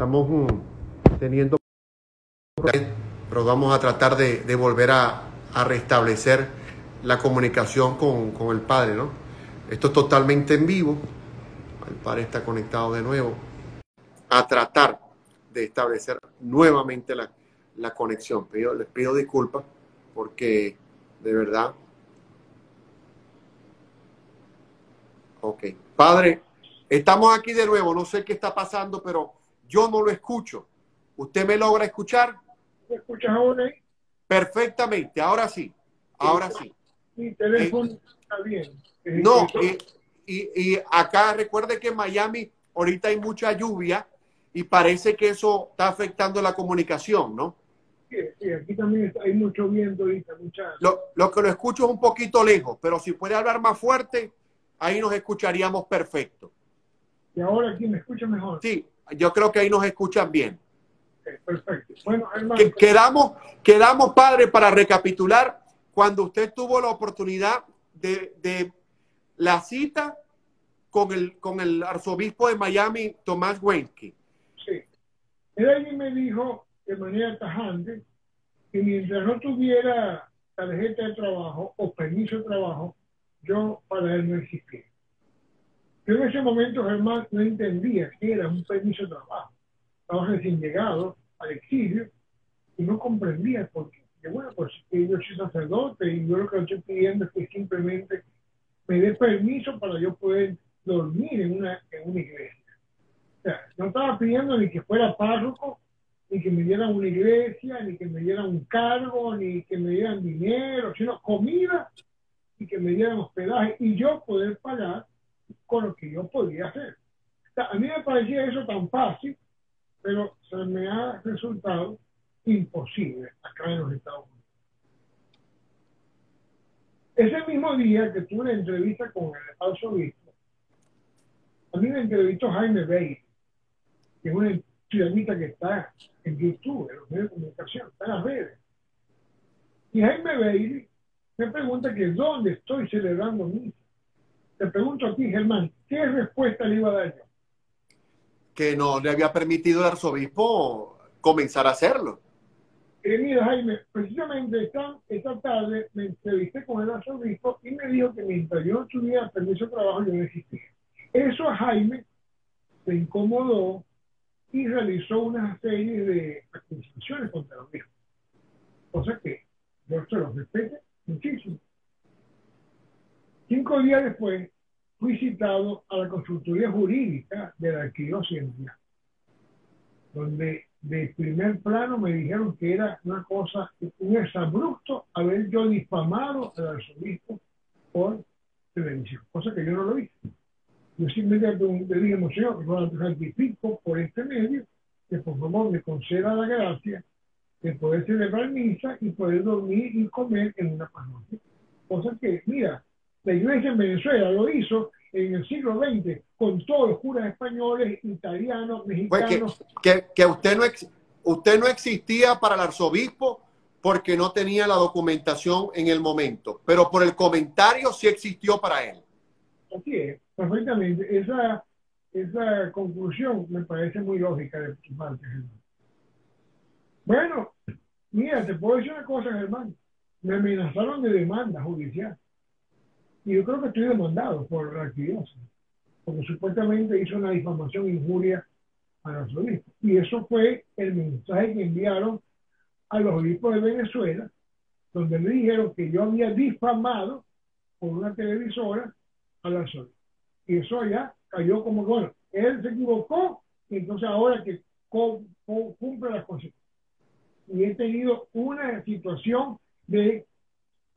Estamos mm, teniendo pero vamos a tratar de, volver a, a, restablecer la comunicación con, con, el Padre, ¿no? Esto es totalmente en vivo. El Padre está conectado de nuevo. A tratar de establecer nuevamente la, la conexión. Pido, les pido disculpas porque de verdad. Ok. Padre, estamos aquí de nuevo. No sé qué está pasando, pero yo no lo escucho. ¿Usted me logra escuchar? ¿Me escuchas ahora? Perfectamente, ahora sí. Ahora sí. Mi teléfono eh, está bien. No, y, y, y acá recuerde que en Miami ahorita hay mucha lluvia y parece que eso está afectando la comunicación, ¿no? Sí, sí, aquí también hay mucho viento ahorita, mucha... Lo, lo, que lo escucho es un poquito lejos, pero si puede hablar más fuerte, ahí nos escucharíamos perfecto. ¿Y ahora aquí me escucha mejor? Sí, yo creo que ahí nos escuchan bien. Perfecto. Bueno, hermano... Quedamos, quedamos, padre, para recapitular, cuando usted tuvo la oportunidad de, de la cita con el, con el arzobispo de Miami, Tomás Wenke. Sí. Él me dijo de manera tajante que mientras no tuviera tarjeta de trabajo o permiso de trabajo, yo para él no existía. Yo en ese momento, Germán, no entendía que era un permiso de trabajo. Estaba recién llegado al exilio y no comprendía por qué. Y bueno, pues yo soy sacerdote y yo lo que estoy pidiendo es que simplemente me dé permiso para yo poder dormir en una, en una iglesia. O sea, no estaba pidiendo ni que fuera párroco, ni que me dieran una iglesia, ni que me dieran un cargo, ni que me dieran dinero, sino comida y que me dieran hospedaje y yo poder pagar con lo que yo podía hacer. A mí me parecía eso tan fácil, pero se me ha resultado imposible acá en los Estados Unidos. Ese mismo día que tuve la entrevista con el arzobispo, a mí me entrevistó Jaime Bey, que es una ciudadanita que está en YouTube, en los medios de comunicación, está en las redes. Y Jaime Bailey me pregunta que dónde estoy celebrando misa. Te pregunto a ti, Germán, ¿qué respuesta le iba a dar yo? Que no le había permitido al arzobispo comenzar a hacerlo. Eh, mira, Jaime, precisamente esta, esta tarde me entrevisté con el arzobispo y me dijo que mientras yo no tuviera permiso de trabajo, yo no existía. Eso a Jaime se incomodó y realizó una serie de acusaciones contra los mismos. Cosa que yo se los respeto muchísimo. Cinco días después fui citado a la consultoría jurídica de la arquidiócesis donde de primer plano me dijeron que era una cosa, un exabrupto haber yo difamado al arzobispo por televisión, cosa que yo no lo hice. Yo simplemente le dije, Monseñor, lo santifico por este medio, que por favor me conceda la gracia de poder celebrar misa y poder dormir y comer en una parroquia. Cosa que, mira, la iglesia en Venezuela lo hizo en el siglo XX con todos los curas españoles, italianos, mexicanos. Pues que, que, que, usted, no usted no existía para el arzobispo porque no tenía la documentación en el momento, pero por el comentario sí existió para él. Así es, perfectamente. Esa, esa conclusión me parece muy lógica de tu parte, Germán. Bueno, mira, te puedo decir una cosa, Germán. Me amenazaron de demanda judicial. Y yo creo que estoy demandado por la arquidiócesis, porque supuestamente hizo una difamación injuria a los obispos. Y eso fue el mensaje que enviaron a los obispos de Venezuela, donde me dijeron que yo había difamado por una televisora a la sol. Y eso allá cayó como, bueno, él se equivocó, y entonces ahora que cumple las consecuencias. Y he tenido una situación de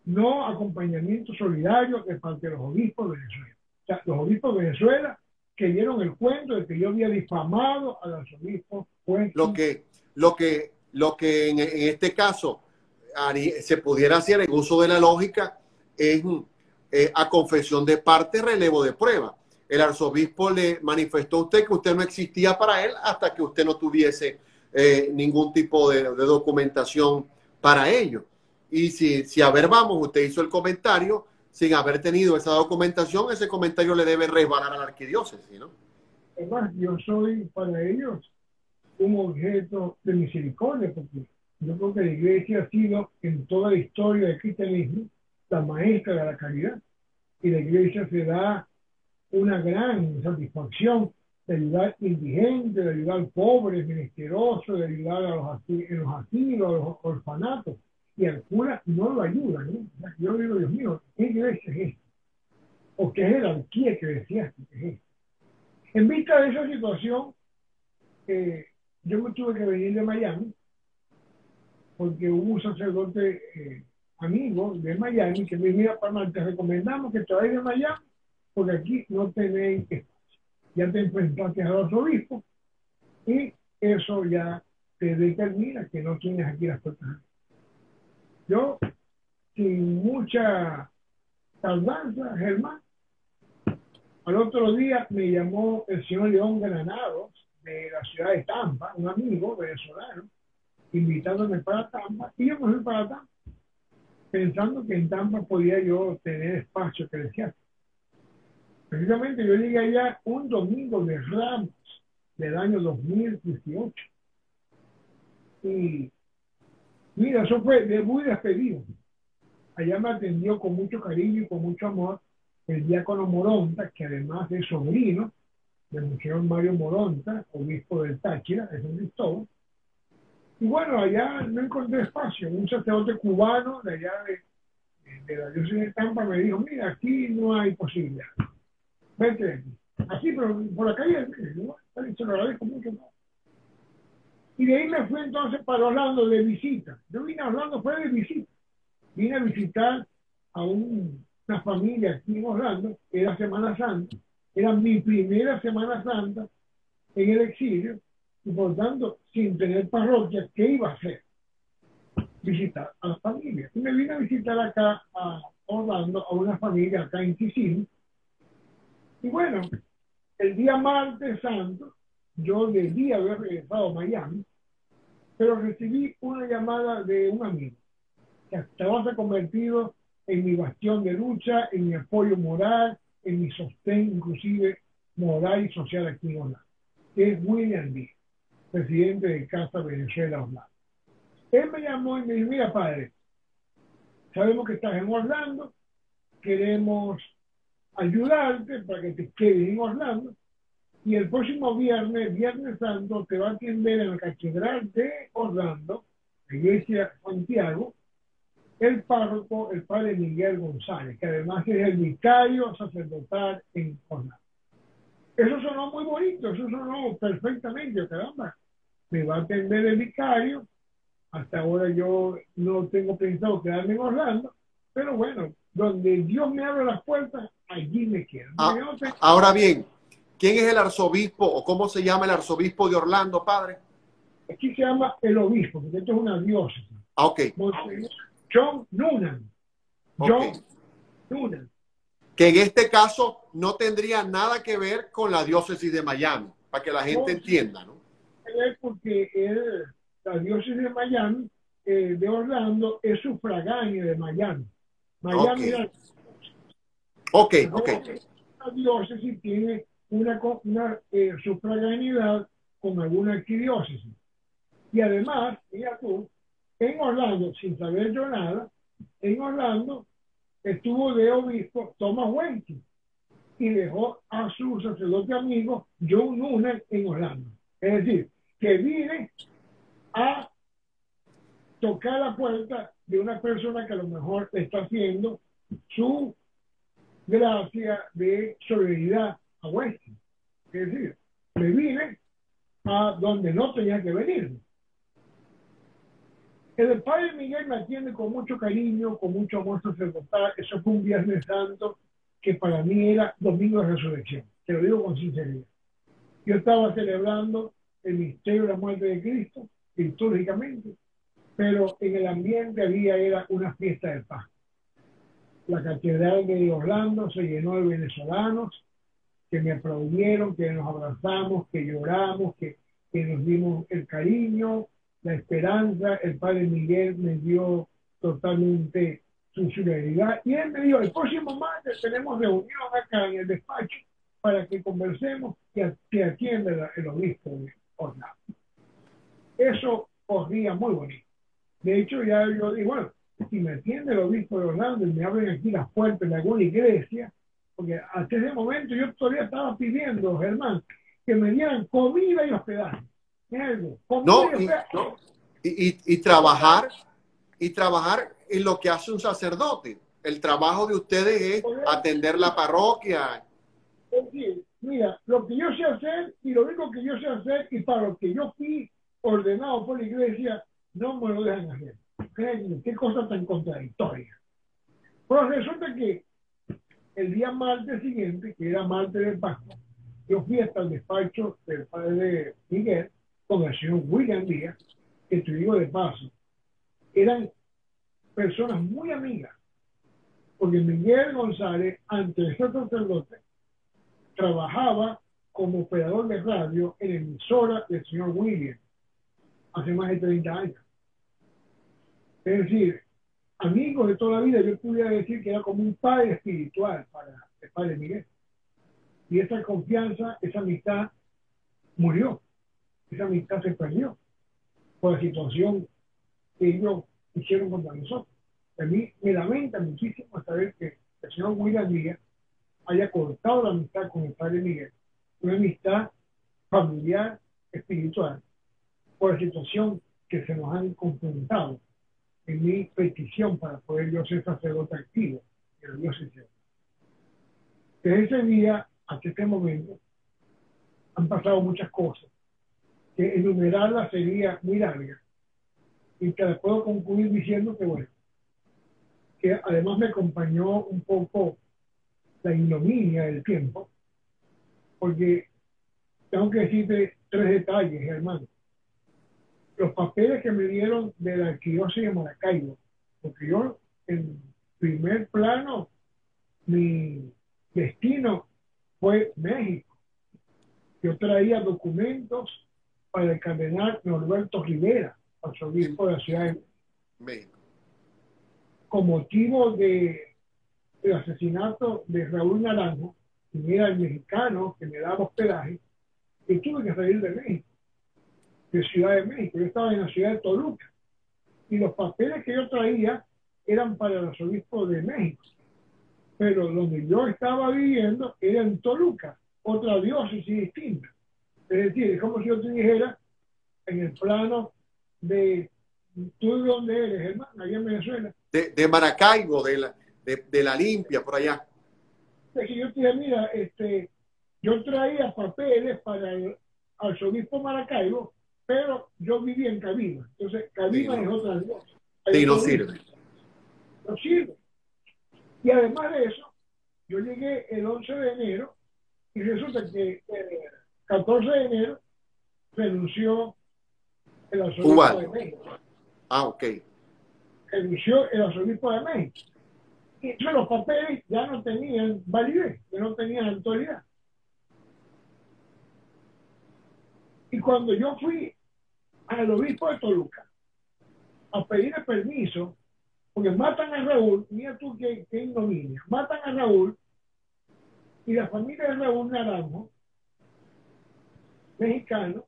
no acompañamiento solidario de parte de los obispos de Venezuela. O sea, los obispos de Venezuela que dieron el cuento de que yo había difamado al arzobispo. Lo que, lo que, lo que en, este caso se pudiera hacer en uso de la lógica es eh, a confesión de parte, relevo de prueba. El arzobispo le manifestó a usted que usted no existía para él hasta que usted no tuviese eh, ningún tipo de documentación para ello. Y si, si, a ver, vamos, usted hizo el comentario sin haber tenido esa documentación, ese comentario le debe resbalar a la arquidiócesis, ¿no? Es más, yo soy para ellos un objeto de misericordia, porque yo creo que la iglesia ha sido en toda la historia del cristianismo la maestra de la caridad y la iglesia se da una gran satisfacción de ayudar indigentes, de ayudar pobres, menesterosos, de ayudar a los asilos, a los orfanatos. Y al cura no lo ayuda, ¿no? Yo digo, Dios mío, ¿qué iglesia es esta? ¿O qué jerarquía que decías que es esta? En vista de esa situación, eh, yo me tuve que venir de Miami porque hubo un sacerdote eh, amigo de Miami que me dijo, mira, Palma, te recomendamos que te vayas de Miami porque aquí no tenéis espacio. Ya te enfrentaste a los obispos y eso ya te determina que no tienes aquí las puertas. Yo, sin mucha tardanza, Germán, al otro día me llamó el señor León Granados de la ciudad de Tampa, un amigo venezolano, invitándome para Tampa, y yo me fui para Tampa, pensando que en Tampa podía yo tener espacio que decía. Precisamente yo llegué allá un domingo de Ramos del año 2018. Y mira, eso fue de muy despedido. Allá me atendió con mucho cariño y con mucho amor el diácono Moronta, que además es sobrino del señor Mario Moronta, obispo del Táchira, es un Cristóbal. Y bueno, allá no encontré espacio. Un sacerdote cubano de allá de, la diócesis de Tampa me dijo, mira, aquí no hay posibilidad. Vete Así, pero por la calle, se lo agradezco mucho. Y de ahí me fui entonces para Orlando de visita. Yo vine a Orlando, fue de visita. Vine a visitar a un una familia aquí en Orlando, era Semana Santa, era mi primera Semana Santa en el exilio, y por tanto, sin tener parroquia, ¿qué iba a hacer? Visitar a la familia. Y me vine a visitar acá a Orlando, a una familia acá en Kissimmee. Y bueno, el día martes santo, yo debía haber regresado a Miami, pero recibí una llamada de un amigo que estaba se convertido en mi bastión de lucha, en mi apoyo moral, en mi sostén inclusive moral y social aquí en que es William Díaz, presidente de Casa Venezuela Orlando. Él me llamó y me dijo, mira padre, sabemos que estás en Orlando, queremos ayudarte para que te quedes en Orlando, y el próximo viernes, Viernes Santo, te va a atender en la Catedral de Orlando, la Iglesia Santiago, el párroco, el padre Miguel González, que además es el vicario sacerdotal en Orlando. Eso sonó muy bonito, eso sonó perfectamente, caramba. Me va a atender el vicario. Hasta ahora yo no tengo pensado quedarme en Orlando, pero bueno, donde Dios me abre las puertas, allí me quedo. Ah, ahora bien, ¿quién es el arzobispo o cómo se llama el arzobispo de Orlando, padre? Aquí se llama el obispo, porque esto es una diócesis. Ah, ok. John Noonan. John Noonan. Que en este caso no tendría nada que ver con la diócesis de Miami, para que la gente entienda, ¿no? Porque la diócesis de Miami, eh, de Orlando, es sufragánea de Miami. Miami Ok, ok. La diócesis tiene una, una eh, sufraganidad con alguna arquidiócesis. Y además, mira tú, en Orlando, sin saber yo nada, en Orlando estuvo de obispo Thomas Wenke y dejó a su sacerdote amigo John Noonan en Orlando. Es decir, que viene a tocar la puerta de una persona que a lo mejor está haciendo su gracia de solidaridad a Wenke. Es decir, me vine a donde no tenía que venir. El padre Miguel me atiende con mucho cariño, con mucho amor sacerdotal. Eso fue un Viernes Santo que para mí era Domingo de Resurrección. Te lo digo con sinceridad. Yo estaba celebrando el misterio de la muerte de Cristo, litúrgicamente, pero en el ambiente había era una fiesta de paz. La catedral de Orlando se llenó de venezolanos que me aplaudieron, que nos abrazamos, que lloramos, que, que nos dimos el cariño, la esperanza, el padre Miguel me dio totalmente su solidaridad y él me dijo, el próximo martes tenemos reunión acá en el despacho para que conversemos y que atienda el obispo de Orlando. pedagogía muy bonita. De hecho, ya yo digo, bueno, si me entiende el obispo de Orlando y me abren aquí las puertas de alguna iglesia, porque hasta ese momento yo todavía estaba pidiendo, Germán, que me dieran comida y hospedaje. no, y, y, trabajar, y trabajar en lo que hace un sacerdote. El trabajo de ustedes es atender la parroquia. Decir, mira, lo que yo sé hacer y lo único que yo sé hacer y para lo que yo fui ordenado por la iglesia, no me lo dejan hacer. qué cosa tan contradictoria. Pero resulta que el día martes siguiente, que era martes de Pascua, yo fui hasta el despacho del padre Miguel con el señor William Díaz, que te digo de paso, eran personas muy amigas, porque Miguel González, antes de ser sacerdote, trabajaba como operador de radio en emisora del señor William hace más de 30 años. Es decir, amigo de toda la vida, yo pudiera decir que era como un padre espiritual para el padre Miguel. Y esa confianza, esa amistad murió, esa amistad se perdió por la situación que ellos hicieron contra nosotros. A mí me lamenta muchísimo saber que el señor William Díaz haya cortado la amistad con el padre Miguel, una amistad familiar, espiritual, por la situación que se nos han confrontado en mi petición para poder yo ser sacerdote activo en la diócesis. Desde ese día hasta este momento han pasado muchas cosas, que enumerarlas sería muy larga, y que las puedo concluir diciendo que, bueno, que además me acompañó un poco la ignominia del tiempo, porque tengo que decirte tres detalles, hermano los papeles que me dieron de la arquidiócesis de Maracaibo, porque yo en primer plano mi destino fue México. Yo traía documentos para el cardenal Norberto Rivera, arzobispo de la ciudad de México, con motivo de, del asesinato de Raúl Naranjo, que era el mexicano que me daba hospedaje, y tuve que salir de México de Ciudad de México. Yo estaba en la ciudad de Toluca y los papeles que yo traía eran para el arzobispo de México. Pero donde yo estaba viviendo era en Toluca, otra diócesis distinta. Es decir, es como si yo te dijera en el plano de tú de dónde eres, hermano, allá en Venezuela. De, Maracaibo, de la, de, la limpia, por allá. Es que yo te dije, mira, este, yo traía papeles para el arzobispo Maracaibo pero yo vivía en Cabima. Entonces, Cabima es otra cosa. Sí, no sirve. No sirve. Y además de eso, yo llegué el 11 de enero y resulta que el 14 de enero renunció el arzobispo de México. Ah, ok. Renunció el arzobispo de México. Y entonces los papeles ya no tenían validez, ya no tenían autoridad. Y cuando yo fui al obispo de Toluca a pedirle permiso, porque matan a Raúl, mira tú qué, qué ignominia, matan a Raúl y la familia de Raúl Naranjo, mexicano,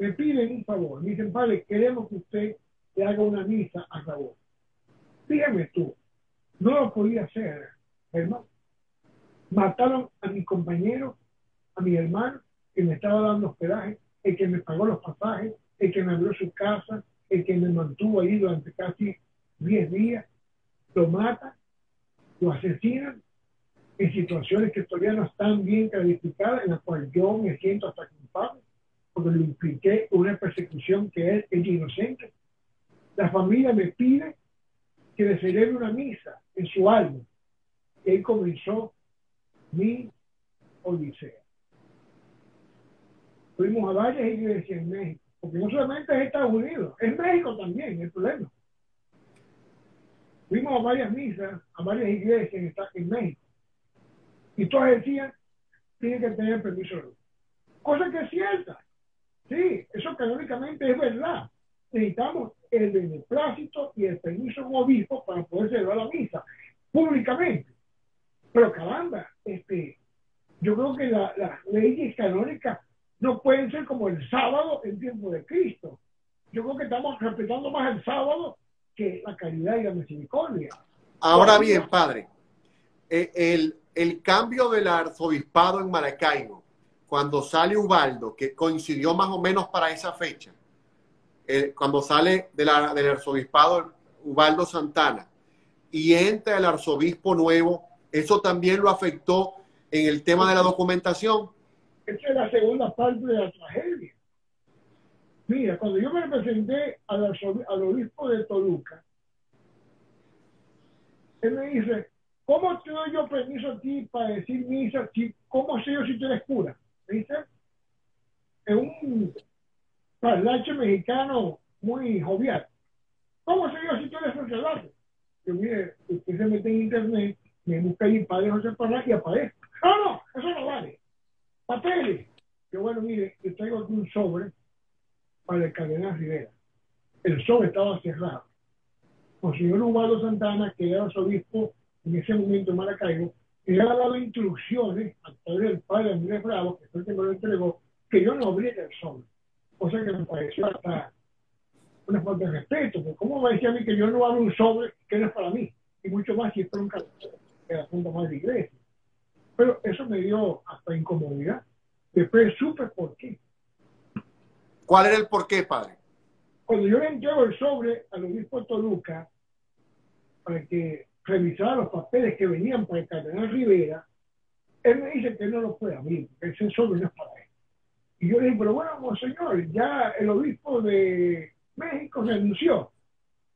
me piden un favor. Me dicen, padre, queremos que usted le haga una misa a Raúl. Dígame tú, no lo podía hacer, hermano. Mataron a mi compañero, a mi hermano, que me estaba dando hospedaje, el que me pagó los pasajes, el que me abrió su casa, el que me mantuvo ahí durante casi 10 días, lo matan, lo asesinan en situaciones que todavía no están bien calificadas, en las cuales yo me siento hasta culpable, porque le impliqué una persecución que él es inocente. La familia me pide que le celebre una misa en su alma. Y ahí comenzó mi odisea fuimos a varias iglesias en México, porque no solamente es Estados Unidos, es México también el problema. Fuimos a varias misas, a varias iglesias en, México, y todas decían, tiene que tener permiso de luz. Cosa que es cierta. Sí, eso canónicamente es verdad. Necesitamos el beneplácito y el permiso como obispo para poder celebrar la misa públicamente. Pero caramba, este, yo creo que las leyes canónicas no pueden ser como el sábado en tiempo de Cristo, yo creo que estamos respetando más el sábado que la caridad y la misericordia. Ahora bien, padre, eh, el, el cambio del arzobispado en Maracaibo, cuando sale Ubaldo, que coincidió más o menos para esa fecha, eh, cuando sale del arzobispado Ubaldo Santana y entra el arzobispo nuevo, eso también lo afectó en el tema de la documentación. Esa es la segunda parte de la tragedia. Mira, cuando yo me presenté al, al obispo de Toluca, él me dice, ¿cómo te doy yo permiso a ti para decir misa? ¿Cómo sé yo si tú eres cura? Dice, es un parlache mexicano muy jovial. ¿Cómo sé yo si tú eres sacerdote? Yo, mire, usted se mete en internet, me busca ahí Padre José Parra y aparece. No, no, eso no vale. Papeles. Yo, bueno, mire, yo traigo aquí un sobre para el cardenal Rivera. El sobre estaba cerrado. señor Ubaldo Santana, que era obispo en ese momento en Maracaibo, le había dado instrucciones a través del padre Andrés Bravo, que fue el que me lo entregó, que yo no abriera el sobre. O sea que me pareció hasta una falta de respeto, porque ¿cómo me decía a mí que yo no abro un sobre que no es para mí? Y mucho más si es para un que asunto más de iglesia. Pero eso me dio hasta incomodidad. Después supe por qué. ¿Cuál era el porqué, padre? Cuando yo le entrego el sobre al obispo Toluca para que revisara los papeles que venían para el cardenal Rivera, él me dice que no lo puede abrir, porque ese sobre no es para él. Y yo le dije, pero bueno, señor, ya el obispo de México renunció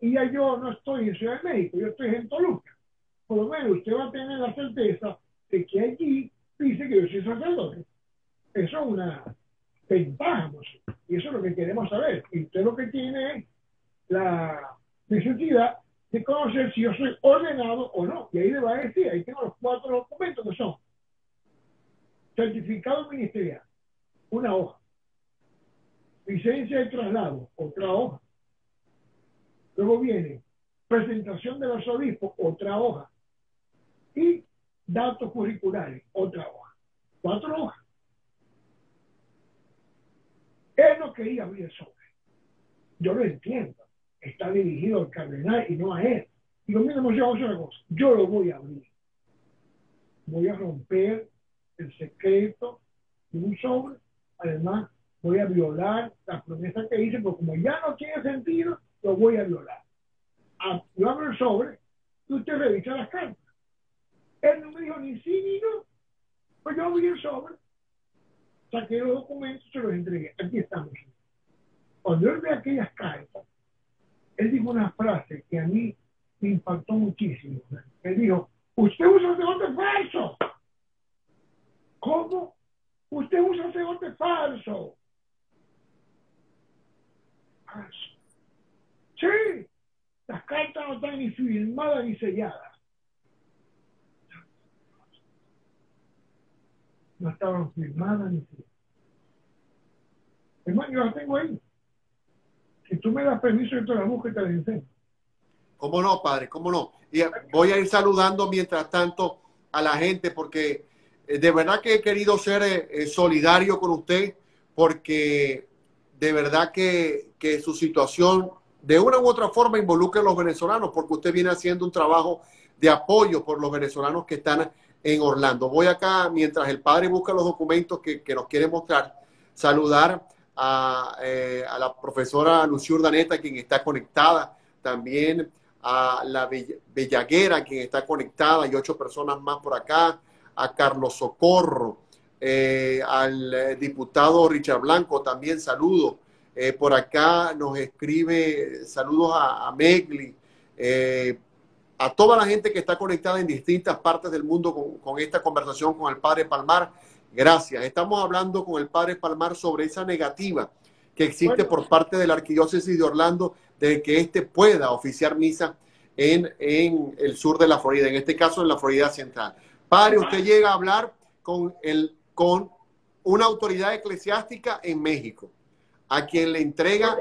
y ya yo no estoy en Ciudad de México, yo estoy en Toluca. Por lo menos usted va a tener la certeza de que allí dice que yo soy sacerdote. Eso es una ventaja, y eso es lo que queremos saber. Y usted lo que tiene es la necesidad de conocer si yo soy ordenado o no. Y ahí le va a decir, ahí tengo los cuatro documentos que son certificado ministerial, una hoja, licencia de traslado, otra hoja. Luego viene presentación de los obispos, otra hoja. Y datos curriculares, otra hoja. Cuatro hojas. Él no quería abrir el sobre. Yo lo entiendo. Está dirigido al cardenal y no a él. Y lo mismo yo una cosa. Yo lo voy a abrir. Voy a romper el secreto de un sobre. Además, voy a violar la promesa que hice, porque como ya no tiene sentido, lo voy a violar. Ah, yo abro el sobre y usted revisa las cartas. Él no me dijo ni sí ni no. Pues yo abrí el sobre saqué los documentos se los entregué. Aquí estamos. Cuando él ve aquellas cartas, él dijo una frase que a mí me impactó muchísimo. Él dijo, usted usa sacerdote falso. ¿Cómo? Usted usa sacerdote falso. Falso. Sí, las cartas no están ni firmadas ni selladas. No estaban firmadas ni Hermano, yo las tengo ahí. Si tú me das permiso, yo te las busco y te enseño. ¿Cómo no, padre? ¿Cómo no? Y voy a ir saludando mientras tanto a la gente porque eh, de verdad que he querido ser eh, eh, solidario con usted porque de verdad que, que, su situación de una u otra forma involucra a los venezolanos porque usted viene haciendo un trabajo de apoyo por los venezolanos que están en Orlando. Voy acá, mientras el padre busca los documentos que, nos quiere mostrar, saludar a, eh, la profesora Lucio Urdaneta, quien está conectada, también a la Bellaguera, quien está conectada, y ocho personas más por acá, a Carlos Socorro, eh, al eh, diputado Richard Blanco, también saludo. por acá nos escribe saludos a, a Megli, a toda la gente que está conectada en distintas partes del mundo con, esta conversación con el Padre Palmar. Gracias. Estamos hablando con el Padre Palmar sobre esa negativa que existe por parte de la Arquidiócesis de Orlando de que éste pueda oficiar misa en, en, el sur de la Florida, en este caso en la Florida Central. Padre, usted llega a hablar con, el, con una autoridad eclesiástica en México, a quien le entrega...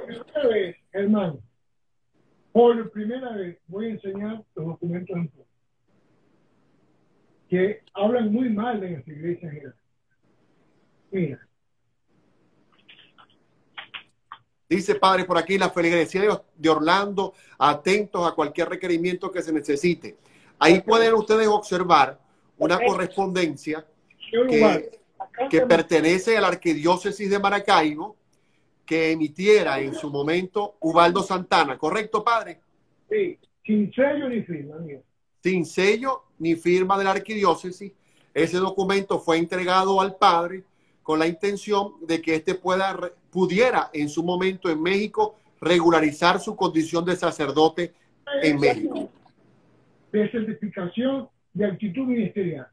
Hermano, por primera vez voy a enseñar los documentos en público, que hablan muy mal de nuestra iglesia Mira. Dice, Padre, por aquí la feligresía de Orlando, atentos a cualquier requerimiento que se necesite. Ahí pueden ustedes observar una correspondencia que, que pertenece a la arquidiócesis de Maracaibo, que emitiera en su momento Ubaldo Santana, ¿correcto, padre? Sí, sin sello ni firma. Sin sello ni firma de la arquidiócesis. Ese documento fue entregado al padre con la intención de que éste pueda, pudiera en su momento en México regularizar su condición de sacerdote en México. De certificación de actitud ministerial.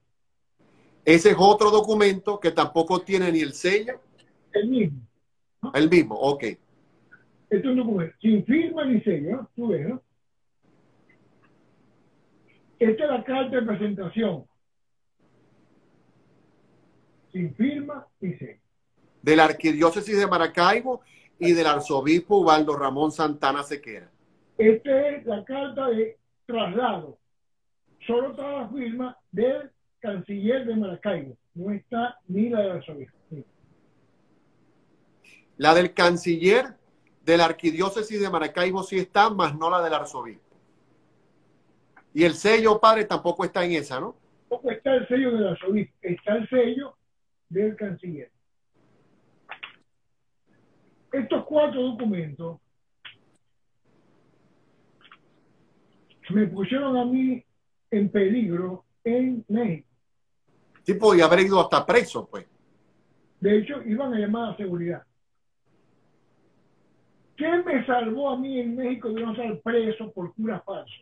Ese es otro documento que tampoco tiene ni el sello. El mismo. El mismo, ok. Este es un documento sin firma ni sello, tú ves, ¿no? Esta es la carta de presentación. Sin firma ni sello. De la Arquidiócesis de Maracaibo y del arzobispo Ubaldo Ramón Santana Sequera. Esta es la carta de traslado. Solo está la firma del canciller de Maracaibo. No está ni la del arzobispo. La del canciller de la arquidiócesis de Maracaibo sí está, más no la del arzobispo. Y el sello, padre, tampoco está en esa, ¿no? Tampoco está el sello del arzobispo, está el sello del canciller. Estos cuatro documentos me pusieron a mí en peligro en México. Sí, podía haber ido hasta preso, pues. De hecho, iban a llamar a seguridad. ¿Qué me salvó a mí en México de no ser preso por cura falso?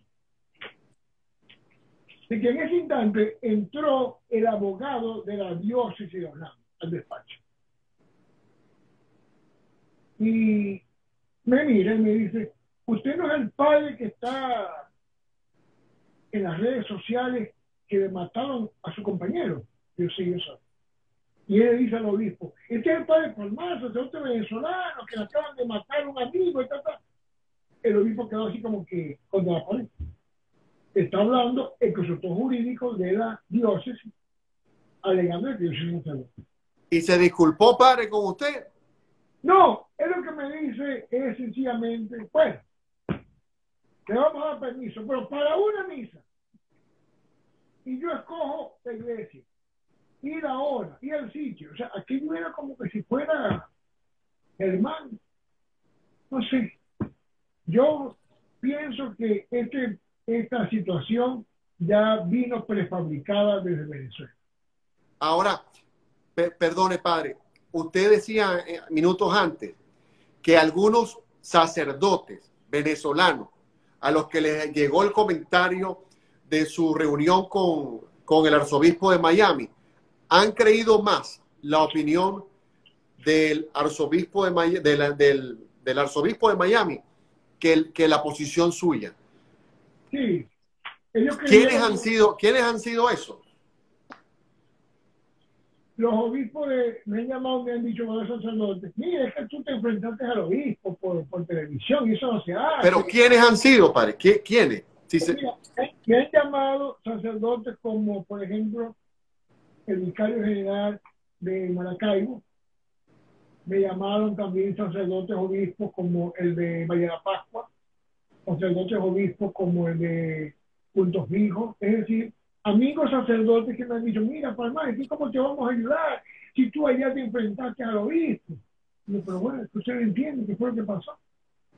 De que en ese instante entró el abogado de la diócesis de Orlando al despacho. Y me mira y me dice, usted no es el padre que está en las redes sociales que le mataron a su compañero. Yo sí, yo soy. Y él dice al obispo, este es el padre Palmazo, este otro venezolano que le acaban de matar a un amigo, y tal, El obispo quedó así como que cuando la pared. Está hablando el consultor jurídico de la diócesis, alegando que yo soy un sacerdote. ¿Y se disculpó, padre, con usted? No, él lo que me dice es sencillamente, bueno, te vamos a dar permiso, pero para una misa. Y yo escojo la iglesia y la hora y el sitio. O sea, aquí no era como que si fuera hermano. No sé. Yo pienso que este, esta situación ya vino prefabricada desde Venezuela. Ahora, perdone, padre, usted decía eh, minutos antes que algunos sacerdotes venezolanos a los que les llegó el comentario de su reunión con, con el arzobispo de Miami, han creído más la opinión del arzobispo de Miami, del, del, arzobispo de Miami que, que la posición suya. Sí. ¿Quiénes han sido, ¿Quiénes han sido esos? Los obispos de, me han llamado, me han dicho los sacerdotes, mira, es que tú te enfrentaste al obispo por, por televisión y eso no se hace. Pero ¿quiénes han sido, padre? ¿Quiénes? me han llamado sacerdotes como, por ejemplo, el vicario general de Maracaibo. Me llamaron también sacerdotes obispos como el de Valle de la Pascua, sacerdotes obispos como el de Puntos Fijos, es decir, amigos sacerdotes que me han dicho, mira, Palma, cómo te vamos a ayudar si tú allá te enfrentaste al obispo? pero bueno, usted entiende qué fue lo que pasó.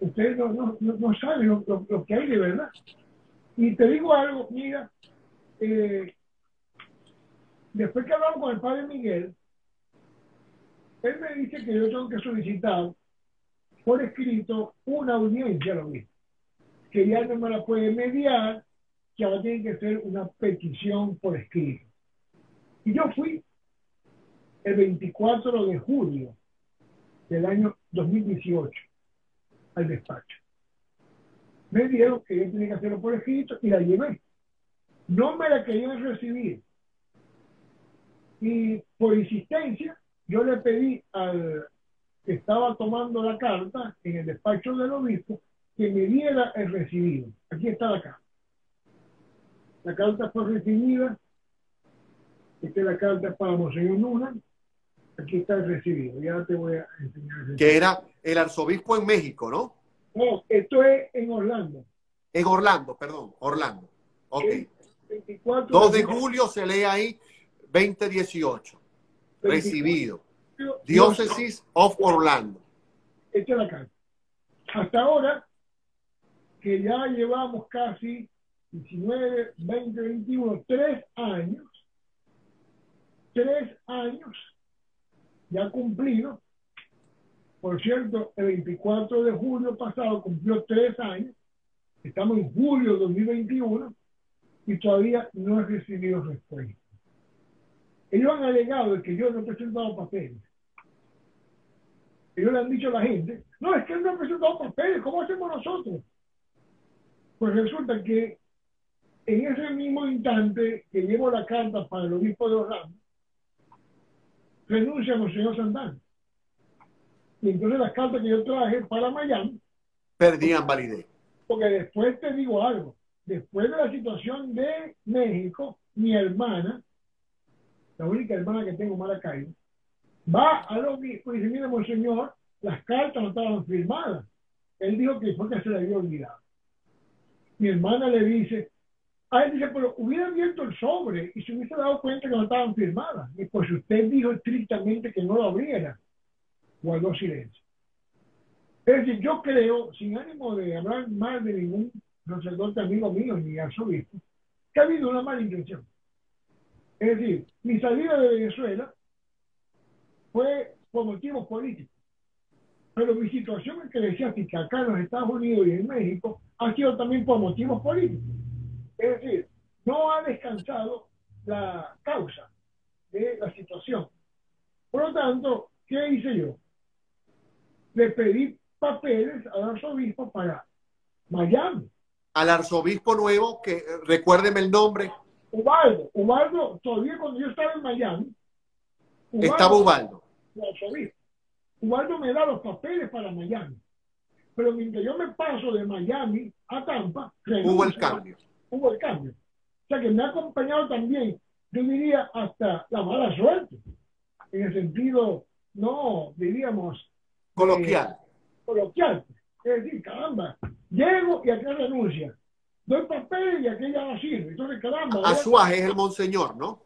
Ustedes no, no, no, saben lo, lo, que hay de verdad. Y te digo algo, mira, eh, Después que hablamos con el padre Miguel, él me dice que yo tengo que solicitar por escrito una audiencia lo mismo, que ya no me la puede mediar, que ahora tiene que ser una petición por escrito. Y yo fui el 24 de julio del año 2018 al despacho. Me dijeron que yo tenía que hacerlo por escrito y la llevé. No me la querían recibir y por insistencia, yo le pedí al que estaba tomando la carta en el despacho del obispo que me diera el recibido. Aquí está la carta. La carta fue recibida. Esta es la carta para Monseñor Nuna. Aquí está el recibido. Ya te voy a enseñar. Que era, el arzobispo en México, ¿no? No, esto es en Orlando. En Orlando, perdón, Orlando. Ok. 2 de julio se lee ahí 2018. Recibido. Diócesis of Orlando. Esta es la carta. Hasta ahora, que ya llevamos casi 19, 20, 21, tres años, tres años ya cumplido. Por cierto, el 24 de julio pasado cumplió tres años. Estamos en julio de 2021 y todavía no he recibido respuesta. Ellos han alegado que yo no he presentado papeles. Ellos le han dicho a la gente, no, es que él no ha presentado papeles, ¿cómo hacemos nosotros? Pues resulta que en ese mismo instante que llevo la carta para el obispo de Orlando, renuncia a Monseñor Santana. Y entonces las cartas que yo traje para Miami perdían validez. Porque después te digo algo, después de la situación de México, mi hermana, la única hermana que tengo, Maracaibo, va al obispo y dice, mira, monseñor, las cartas no estaban firmadas. Él dijo que fue que se le había olvidado. Mi hermana le dice, a él dice, pero hubiera abierto el sobre y se hubiese dado cuenta que no estaban firmadas. Y pues usted dijo estrictamente que no lo abriera, guardó silencio. Es decir, yo creo, sin ánimo de hablar mal de ningún sacerdote amigo mío ni arzobispo, que ha habido una mala intención. Es decir, mi salida de Venezuela fue por motivos políticos. Pero mi situación eclesiástica acá en los Estados Unidos y en México ha sido también por motivos políticos. Es decir, no ha descansado la causa de la situación. Por lo tanto, ¿qué hice yo? Le pedí papeles al arzobispo para Miami. Al arzobispo nuevo, que recuérdeme el nombre. Ubaldo. Ubaldo, todavía cuando yo estaba en Miami. estaba Ubaldo. El arzobispo. Ubaldo me da los papeles para Miami. Pero mientras yo me paso de Miami a Tampa, hubo el cambio. Hubo el cambio. O sea que me ha acompañado también, yo diría, hasta la mala suerte. En el sentido, no, diríamos. Coloquial. Eh, coloquial. Es decir, caramba, llego y aquel renuncia. Doy papeles y aquella no sirve. Entonces, caramba. Azuaje es el monseñor, ¿no?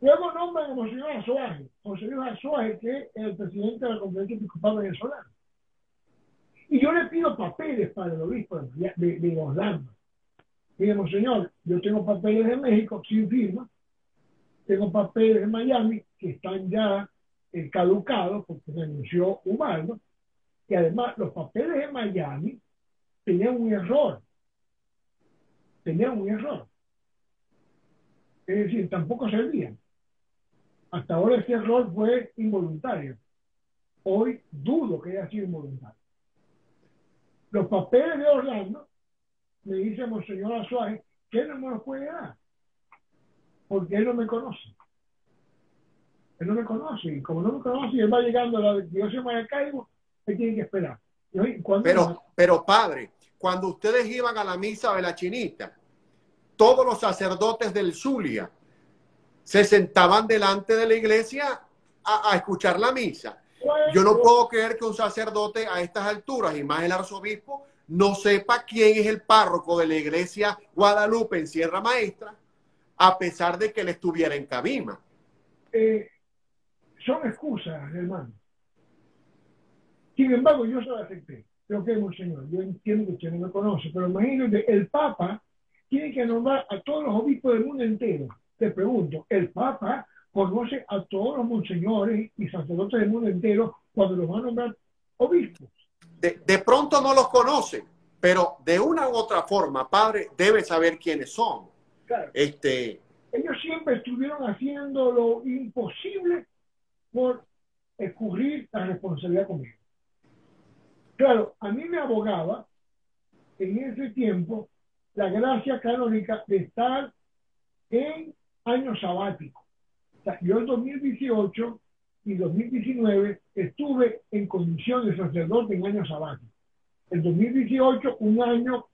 Luego nombran a Monseñor Azuaje, Monseñor Azuaje, que es el presidente de la Conferencia Episcopal Venezolana. Y yo le pido papeles para el obispo de, de, de Orlando. Mire, Monseñor, yo tengo papeles de México sin firma, tengo papeles de Miami que están ya eh, caducados porque renunció Ubaldo, y además los papeles de Miami tenían un error. Tenían un error. Es decir, tampoco servían. Hasta ahora ese error fue involuntario. Hoy dudo que haya sido involuntario. Los papeles de Orlando, me dice Monseñor Azuaje, que él no me los puede dar. Porque él no me conoce. Él no me conoce. Y como no me conoce y él va llegando a la diócesis de Maracaibo, él tiene que esperar. Pero, pero padre, cuando ustedes iban a la misa de la chinita, todos los sacerdotes del Zulia se sentaban delante de la iglesia a, escuchar la misa. Yo no puedo creer que un sacerdote a estas alturas, y más el arzobispo, no sepa quién es el párroco de la iglesia Guadalupe en Sierra Maestra, a pesar de que él estuviera en Cabima. Eh, son excusas, hermano. Sin embargo, yo se lo acepté. Creo que, señor, yo entiendo que usted no me conoce, pero imagínate, el Papa tiene que nombrar a todos los obispos del mundo entero te pregunto, ¿el Papa conoce a todos los monseñores y sacerdotes del mundo entero cuando los van a nombrar obispos? De, pronto no los conoce, pero de una u otra forma, padre, debe saber quiénes son. Este... Ellos siempre estuvieron haciendo lo imposible por escurrir la responsabilidad conmigo. Claro, a mí me abogaba en ese tiempo la gracia canónica de estar en año sabático. yo en 2018 y 2019 estuve en condición de sacerdote en año sabático. En 2018, un año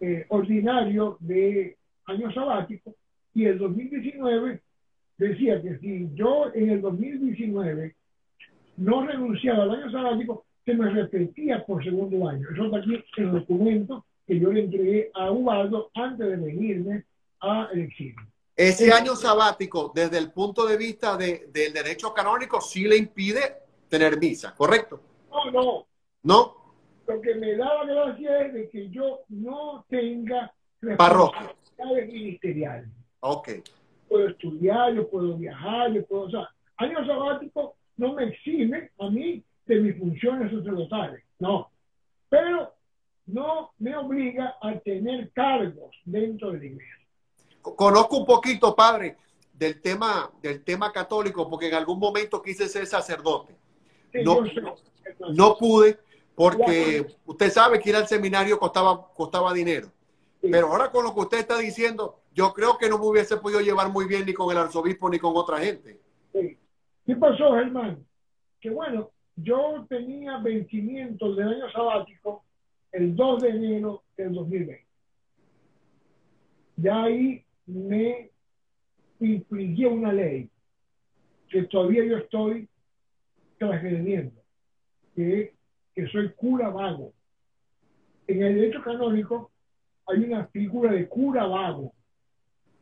eh, ordinario de año sabático, y el 2019 decía que si yo en el 2019 no renunciaba al año sabático, se me repetía por segundo año. Eso está aquí en el documento que yo le entregué a Ubaldo antes de venirme a el exilio. Ese año sabático, desde el punto de vista de, del derecho canónico, sí le impide tener misa, ¿correcto? No, no. ¿No? Lo que me da la gracia es de que yo no tenga parroquia ministeriales. Ok. Puedo estudiar, yo puedo viajar, yo puedo, o sea, año sabático no me exime a mí de mis funciones sacerdotales, no. Pero no me obliga a tener cargos dentro de la iglesia. Conozco un poquito, padre, del tema, del tema católico, porque en algún momento quise ser sacerdote. no, no pude porque usted sabe que ir al seminario costaba, costaba dinero. Pero ahora con lo que usted está diciendo, yo creo que no me hubiese podido llevar muy bien ni con el arzobispo ni con otra gente. ¿Qué pasó, Germán? Que bueno, yo tenía vencimiento del año sabático el 2 de enero del 2020. Ya ahí me infligió una ley que todavía yo estoy transgrediendo, que, que soy cura vago. En el derecho canónico hay una figura de cura vago.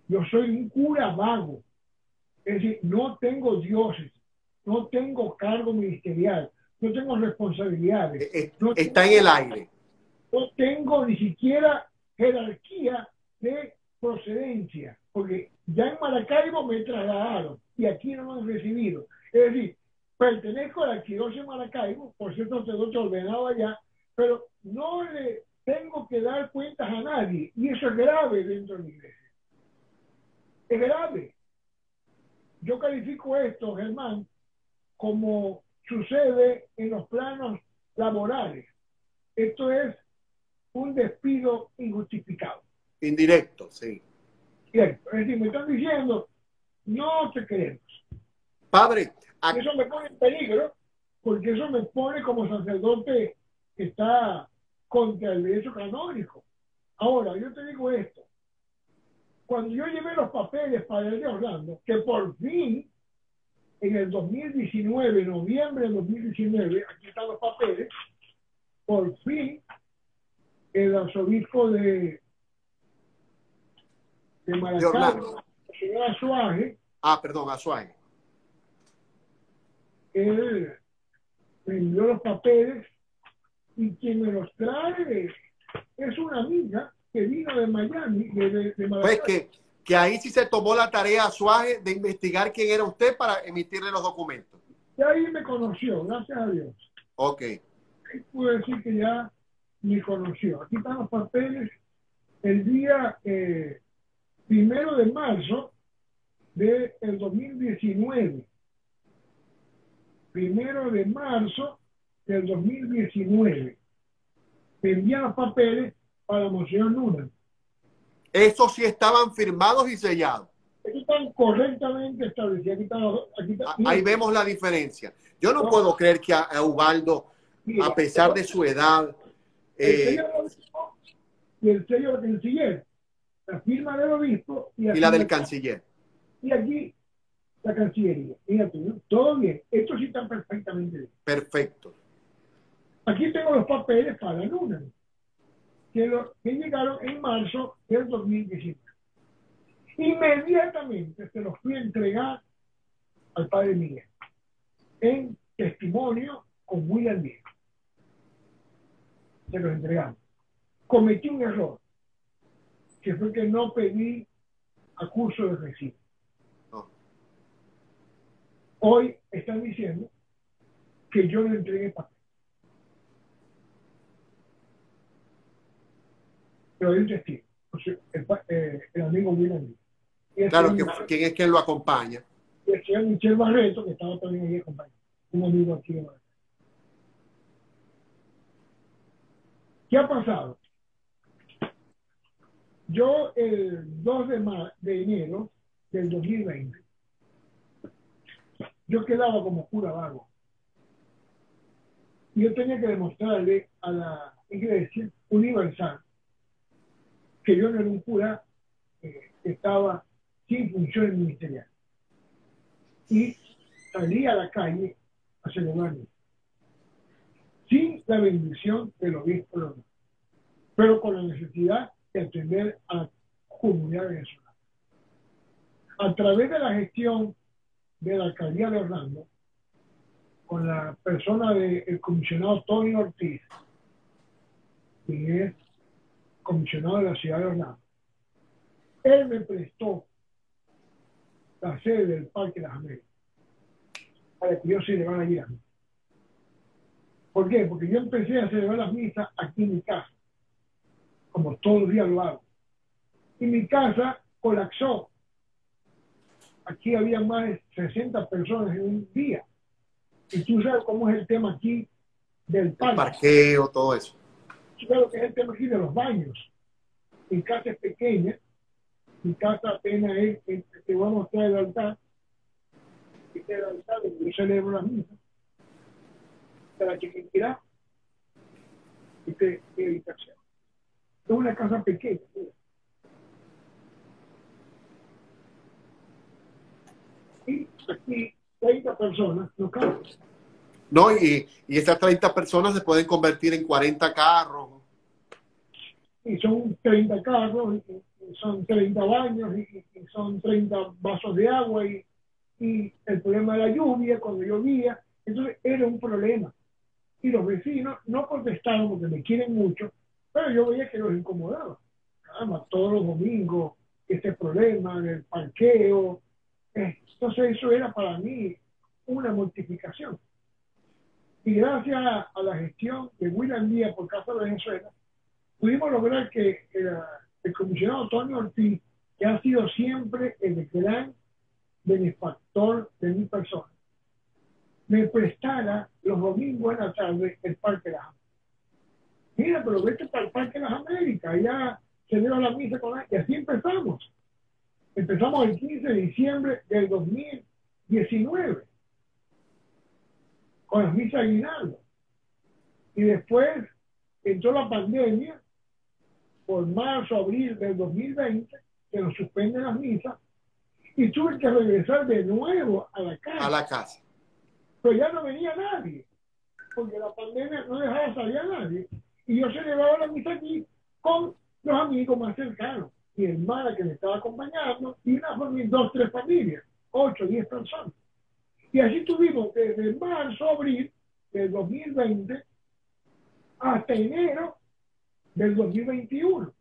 Yo soy un cura vago. Es decir, no tengo dioses, no tengo cargo ministerial, no tengo responsabilidades. Está en el aire. No tengo ni siquiera jerarquía de procedencia, porque ya en Maracaibo me trasladaron y aquí no me han recibido. Es decir, pertenezco a la arquidiócesis Maracaibo, por cierto, te doy ordenado allá, pero no le tengo que dar cuentas a nadie y eso es grave dentro de la iglesia. Es grave. Yo califico esto, Germán, como sucede en los planos laborales. Esto es un despido injustificado. Indirecto, sí. Cierto. Es decir, me están diciendo, no te queremos. Padre, eso me pone en peligro, porque eso me pone como sacerdote que está contra el derecho canónico. Ahora, yo te digo esto. Cuando yo llevé los papeles para el de Orlando, que por fin, en el 2019, noviembre de 2019, aquí están los papeles, por fin el arzobispo de, de Maracaibo, el señor Azuaje. Ah, perdón, Azuaje. Él me envió los papeles y quien me los trae es una amiga que vino de Miami, de, de, Pues que, que ahí sí se tomó la tarea Suárez de investigar quién era usted para emitirle los documentos. Y ahí me conoció, gracias a Dios. Ok. Pude decir que ya me conoció. Aquí están los papeles. El día eh, primero de marzo del 2019. Primero de marzo del 2019. Me envían los papeles para moción Luna. Esos sí estaban firmados y sellados. están correctamente establecidos. Ah, ahí vemos la diferencia. Yo no, puedo creer que a, Ubaldo, a pesar de su edad, eh, y el sello del canciller, la firma del obispo y, la del canciller. Y aquí la cancillería. Fíjate, todo bien. Esto sí está perfectamente bien. Perfecto. Aquí tengo los papeles para Luna, que, que llegaron en marzo del 2019. Inmediatamente se los fui a entregar al padre Miguel en testimonio con William Diego. Se los entregamos. Cometí un error, que fue que no pedí acuso de recibo. Hoy están diciendo que yo le entregué papel. pero hay un testigo, el, eh, el amigo William. Claro, que, ¿quién es quien lo acompaña? El señor Michel Barreto, que estaba también ahí acompañado, un amigo aquí de ¿Qué ha pasado? Yo el 2 de, enero del 2020, yo quedaba como cura vago. Y yo tenía que demostrarle a la iglesia universal que yo no era un cura eh, que estaba sin funciones ministeriales. Y salí a la calle a celebrarme. Si la bendición del obispo local, pero con la necesidad de atender a la comunidad venezolana. A través de la gestión de la alcaldía de Orlando, con la persona del comisionado Tony Ortiz, quien es comisionado de la ciudad de Orlando, él me prestó la sede del Parque de las Américas para que yo celebrara allí. ¿Por qué? Porque yo empecé a celebrar las misas aquí en mi casa, como todos los días lo hago. Y mi casa colapsó. Aquí había más de 60 personas en un día. Y tú sabes cómo es el tema aquí del parque. El parqueo, todo eso. Tú sabes lo que es el tema aquí de los baños. Mi casa es pequeña. Mi casa apenas es, te voy a mostrar el altar. Este es el altar donde yo celebro las misas la chiquitira y de, de habitación. Es una casa pequeña. Y aquí 30 personas no caben. No, y, y esas 30 personas se pueden convertir en 40 carros. Y son 30 carros, y son 30 baños, y, y son 30 vasos de agua, y, y el problema de la lluvia, cuando llovía, entonces era un problema y los vecinos no protestaron porque me quieren mucho, pero yo veía que los incomodaba. Además, todos los domingos, este problema del parqueo. Entonces, eso era para mí una mortificación. Y gracias a la gestión de William Díaz por Casa de Venezuela, pudimos lograr que el comisionado Antonio Ortiz, que ha sido siempre el gran benefactor de mi persona, me prestara los domingos en la tarde el Parque de las Américas. Mira, pero vete para el Parque las Américas, se dio la misa con él, y así empezamos. Empezamos el 15 de diciembre del 2019 con las misas aguinaldo. Y después entró la pandemia, por marzo, abril del 2020, que nos suspenden las misas, y tuve que regresar de nuevo la. A la casa pero ya no venía nadie, porque la pandemia no dejaba salir a nadie. Y yo celebraba la misa aquí con los amigos más cercanos, mi hermana que me estaba acompañando, y una familia, dos, tres familias, ocho, diez personas. Y así tuvimos desde marzo, abril del 2020 hasta enero del 2021.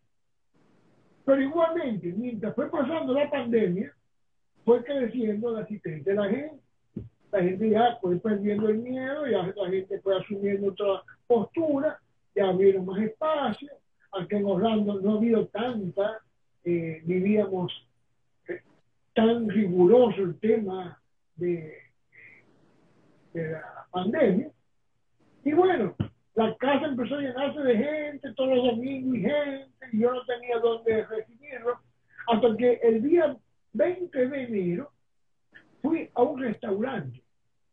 Pero igualmente, mientras fue pasando la pandemia, fue creciendo la asistencia de la gente la gente ya fue perdiendo el miedo, ya la gente fue asumiendo otra postura, ya abrieron más espacio, aunque en Orlando no ha habido tanta, eh, eh, tan riguroso el tema de, de la pandemia. Y bueno, la casa empezó a llenarse de gente, todos los domingos y gente, y yo no tenía dónde recibirlo, hasta que el día 20 de enero fui a un restaurante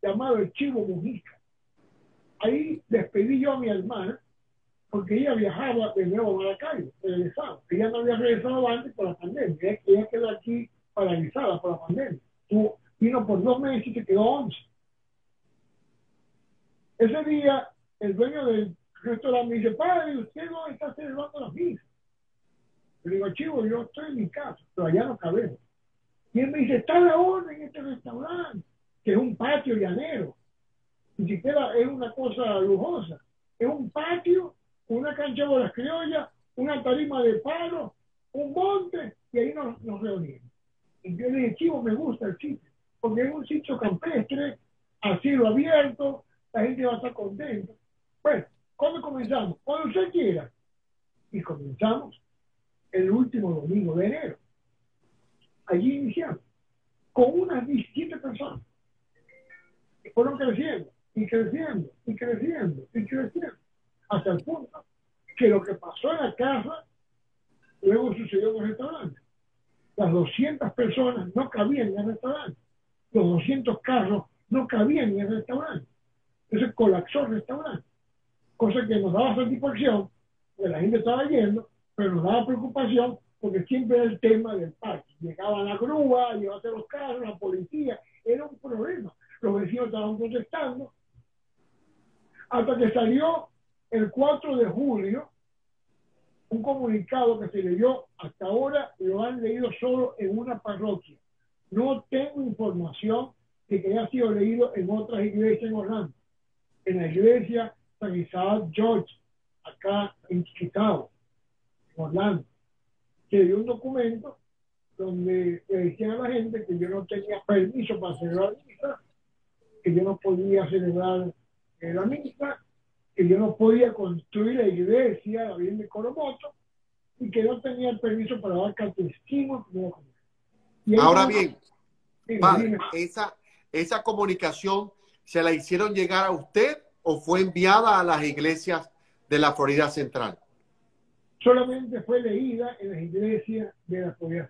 llamado El Chivo Mujica. Ahí despedí yo a mi hermana, porque ella viajaba de nuevo a Maracaibo, regresaba. Ella no había regresado antes por la pandemia, ella quedó aquí paralizada por la pandemia. Vino por dos meses y se quedó once. Ese día, el dueño del restaurante me dice, padre, ¿usted no está celebrando las misas? Le digo, chivo, yo estoy en mi casa, pero allá no cabemos. Y él me dice, está la orden en este restaurante, que es un patio llanero. Ni siquiera es una cosa lujosa. Es un patio, una cancha de las criollas, una tarima de palo, un monte, y ahí nos, reunimos. Y yo le dije, chivo, me gusta el sitio, porque es un sitio campestre, a cielo abierto, la gente va a estar contenta. Bueno, ¿cuándo comenzamos? Cuando usted quiera. Y comenzamos el último domingo de enero. Allí iniciamos, con unas 17 personas. Y fueron creciendo, y creciendo, y creciendo, y creciendo, hasta el punto que lo que pasó en la casa luego sucedió en el restaurante. Las 200 personas no cabían en el restaurante. Los 200 carros no cabían en el restaurante. Entonces colapsó el restaurante. Cosa que nos daba satisfacción, porque la gente estaba yendo, pero nos daba preocupación porque siempre era el tema del parque. Llegaba la grúa, llevaba los carros, la policía, era un problema. Los vecinos estaban protestando, hasta que salió el 4 de julio, un comunicado que se leyó hasta ahora lo han leído solo en una parroquia. No tengo información de que haya sido leído en otras iglesias en Orlando. En la iglesia San Isaac George, acá en Chicago, Orlando, que dio un documento donde le decían a la gente que yo no tenía permiso para celebrar misa, que yo no podía celebrar eh, la misa, que yo no podía construir la iglesia, la Virgen de Coromoto, y que no tenía el permiso para dar catecismo. Ahora bien, esa, esa comunicación se la hicieron llegar a usted o fue enviada a las iglesias de la Florida Central? Solamente fue leída en las iglesias de la Central.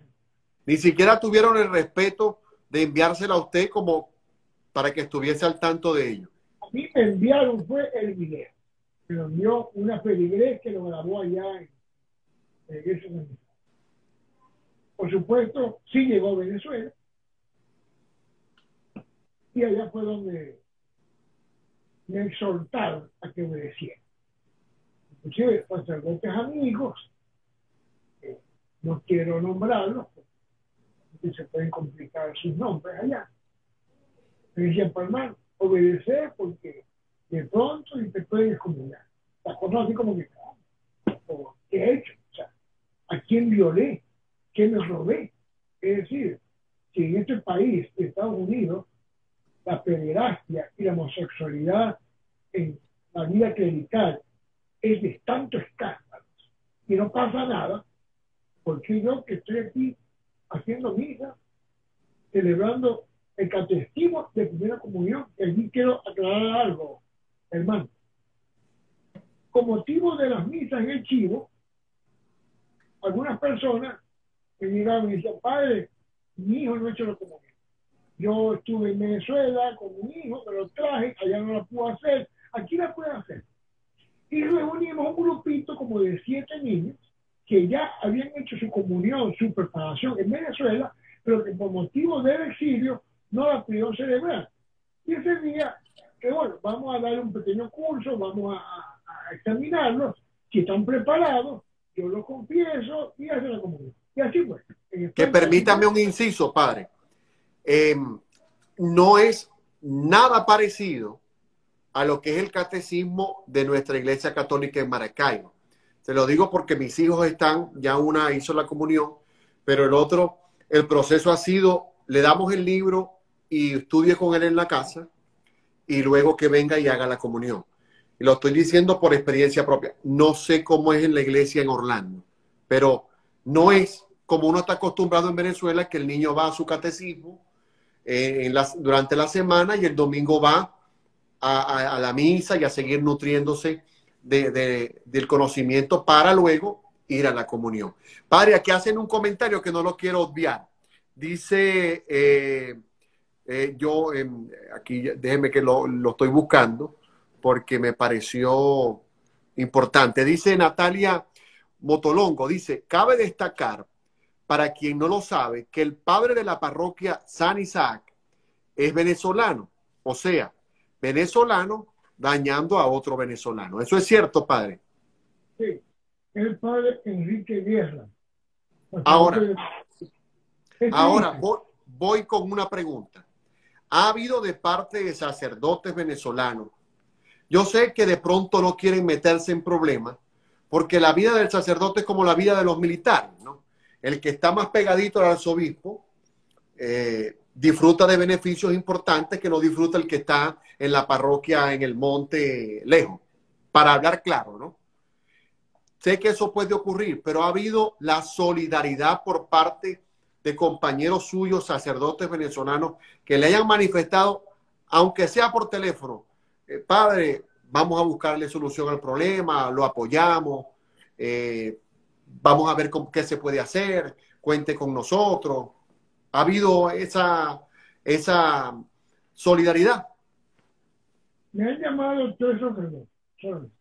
Ni siquiera tuvieron el respeto de enviársela a usted como para que estuviese al tanto de ello. A mí me enviaron fue el video. Me lo envió una feligrés que lo grabó allá en la iglesia Por supuesto, sí llegó a Venezuela. Y allá fue donde me exhortaron a que obedeciera. Inclusive sacerdotes amigos, no quiero nombrarlos, porque se pueden complicar sus nombres allá. Me decían, hermano, obedecer porque de pronto y te pueden excomulgar. Las cosas así como que, ¿qué he hecho? O ¿a quién violé? ¿Qué me robé? Es decir, si en este país, Estados Unidos, la pederastia y la homosexualidad en la vida clerical es de tanto escándalo y no pasa nada, porque yo que estoy aquí haciendo misa, celebrando el catecismo de primera comunión, y aquí quiero aclarar algo, hermano. Con motivo de las misas en el chivo, algunas personas me miraban y decían, padre, mi hijo no ha hecho la comunión. Yo estuve en Venezuela con mi hijo, me lo traje, allá no la pudo hacer, aquí la puede hacer. Y reunimos un grupito como de siete niños que ya habían hecho su comunión, su preparación en Venezuela, pero que por motivo del exilio no la pudieron celebrar. Y ese día, que bueno, vamos a dar un pequeño curso, vamos a, examinarlos, si están preparados, yo lo confieso y hacen la comunión. Y así fue. Que permítame un inciso, padre. Em, no es nada parecido a lo que es el catecismo de nuestra iglesia católica en Maracaibo. Se lo digo porque mis hijos están, ya una hizo la comunión, pero el otro, el proceso ha sido, le damos el libro y estudie con él en la casa y luego que venga y haga la comunión. Y lo estoy diciendo por experiencia propia. No sé cómo es en la iglesia en Orlando, pero no es como uno está acostumbrado en Venezuela, que el niño va a su catecismo, eh, durante la semana y el domingo va a, la misa y a seguir nutriéndose del conocimiento para luego ir a la comunión. Padre, aquí hacen un comentario que no lo quiero obviar. Dice, eh, eh, yo, em, aquí déjeme que lo, lo estoy buscando porque me pareció importante. Dice Natalia Motolongo, dice, cabe destacar para quien no lo sabe, que el padre de la parroquia San Isaac es venezolano, o sea, venezolano dañando a otro venezolano. ¿Eso es cierto, padre? Sí, el padre Enrique Guerra. Ahora, ahora voy con una pregunta. ¿Ha habido de parte de sacerdotes venezolanos? Yo sé que de pronto no quieren meterse en problemas, porque la vida del sacerdote es como la vida de los militares, ¿no? el que está más pegadito al arzobispo eh, disfruta de beneficios importantes que no disfruta el que está en la parroquia en el monte lejos, para hablar claro, ¿no? Sé que eso puede ocurrir, pero ha habido la solidaridad por parte de compañeros suyos, sacerdotes venezolanos, que le hayan manifestado, aunque sea por teléfono, eh, padre, vamos a buscarle solución al problema, lo apoyamos, eh, vamos a ver qué se puede hacer, cuente con nosotros. Ha habido esa, esa solidaridad. Me han llamado tres sacerdotes,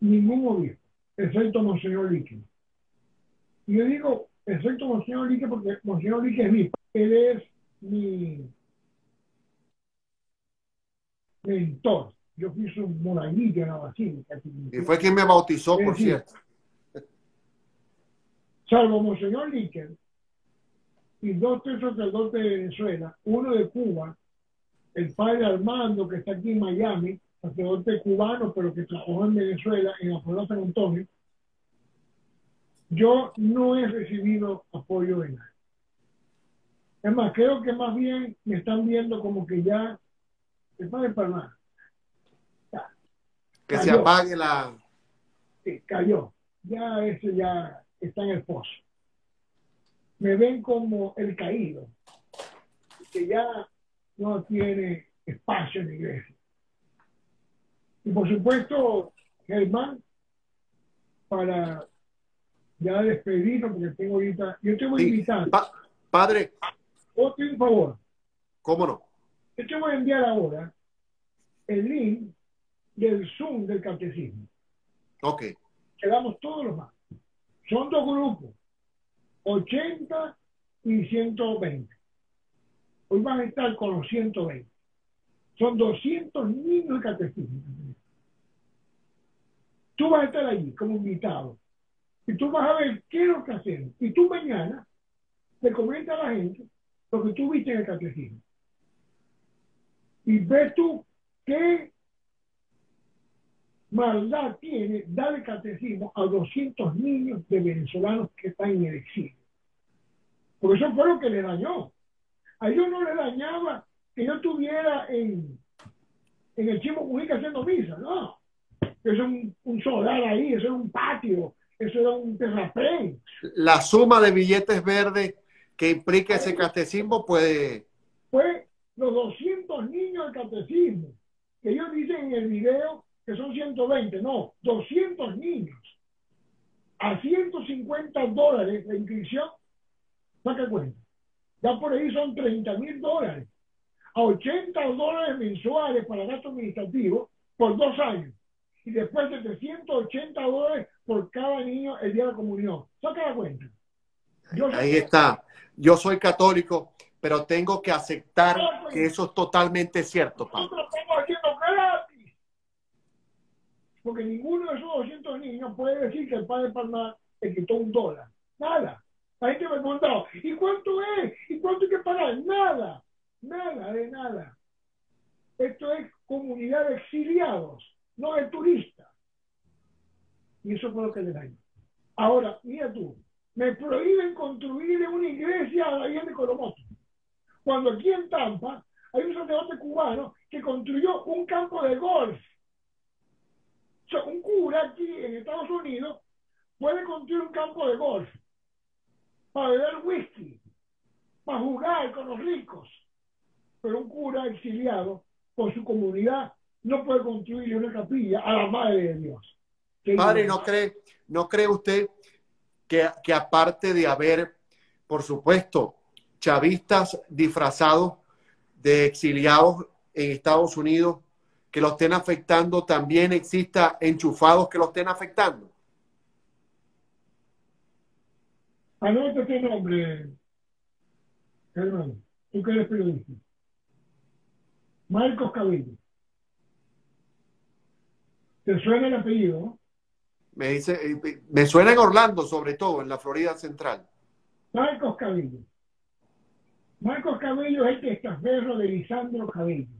Ningún obispo, excepto Monseñor Lique. Y yo digo, excepto Monseñor Lique, porque Monseñor Lique es mi, él es mi mentor, yo fui su monaguillo en la basílica. Y fue quien me bautizó, por cierto. Salvo Monseñor Líquer y dos tres sacerdotes de Venezuela, uno de Cuba, el padre Armando, que está aquí en Miami, sacerdote cubano, pero que trabajó en Venezuela, en la Puebla San Antonio, yo no he recibido apoyo de nadie. Es más, creo que más bien me están viendo como que ya el padre Palma. Que se apague la. Sí, cayó. Ya ese ya está en el pozo. Me ven como el caído, que ya no tiene espacio en la iglesia. Y por supuesto, Germán, para ya despedirnos, porque tengo ahorita, yo te voy a invitar. padre. Otro un favor. ¿Cómo no? Yo te voy a enviar ahora el link del Zoom del catecismo. Ok. Quedamos todos los más. Son dos grupos, 80 y 120. Hoy van a estar con los 120. Son 200 niños catecismo. Tú vas a estar allí como invitado. Y tú vas a ver qué es lo que hacemos. Y tú mañana le comentas a la gente lo que tú viste en el catecismo. Y ves tú qué maldad tiene darle catecismo a 200 niños de venezolanos que están en el exilio. Por eso fue lo que le dañó. A ellos no le dañaba que yo estuviera en, en el Chimo Mujica haciendo misa, no. Eso es un, un solar ahí, eso es un patio, eso era un terraplén. La suma de billetes verdes que implica ese catecismo puede... Fue los 200 niños del catecismo, que ellos dicen en el video que son 120, no, 200 niños. A 150 dólares la inscripción, saca cuenta. Ya por ahí son 30 mil dólares. A 80 dólares mensuales para gasto administrativo por dos años. Y después de 380 dólares por cada niño el día de la comunión. Saca la cuenta. ahí está yo soy católico, pero tengo que aceptar que eso es totalmente cierto, Nosotros estamos haciendo gratis. Porque ninguno de esos 200 niños puede decir que el padre Palma le quitó un dólar. Nada. La gente me ha preguntado, ¿y cuánto es? ¿Y cuánto hay que pagar? Nada. Nada de nada. Esto es comunidad de exiliados, no de turistas. Y eso fue lo que le daño. Ahora, mira tú, me prohíben construir una iglesia a la de Colomoto. Cuando aquí en Tampa hay un sacerdote cubano que construyó un campo de golf. O sea, un cura aquí en Estados Unidos puede construir un campo de golf para beber whisky, para jugar con los ricos. Pero un cura exiliado por su comunidad no puede construir una capilla a la madre de Dios. Padre, ¿no cree, ¿no cree usted que, aparte de haber, por supuesto, chavistas disfrazados de exiliados en Estados Unidos que los estén afectando, también exista enchufados que los estén afectando. Anota este nombre, hermano, tú que eres periodista. Marcos Cabello. ¿Te suena el apellido? Me dice, eh, me suena en Orlando, sobre todo, en la Florida Central. Marcos Cabello. Marcos Cabello es el testaferro de Lisandro Cabello.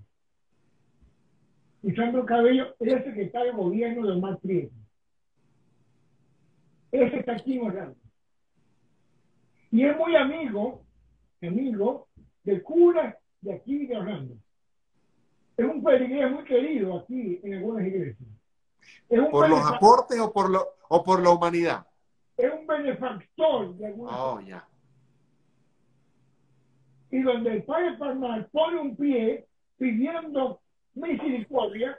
Lisandro Cabello es el secretario de gobierno de Omar Prieto. Ese está aquí en Orlando. Y es muy amigo, amigo del cura de aquí de Orlando. Es un peregrino muy querido aquí en algunas iglesias. ¿Por los aportes o por, lo, o por la humanidad? Es un benefactor de alguna oh, ya. Y donde el padre Palmar pone un pie pidiendo misericordia,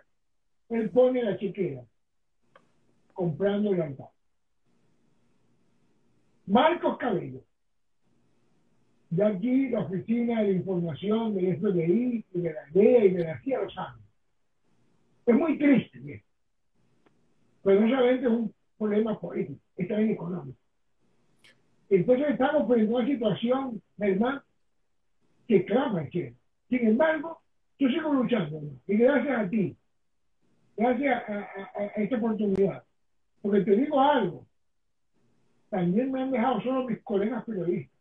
él pone la chiquera, comprando el altar. Marcos Cabello. De aquí la oficina de información del FBI y de la DEA y de la CIA los años. Es muy triste. Pero no solamente es un problema político, es también económico. Entonces estamos pues, en una situación, ¿verdad?, que clama el cielo. Sin embargo, yo sigo luchando, y gracias a ti, gracias a, esta oportunidad. Porque te digo algo, también me han dejado solo mis colegas periodistas.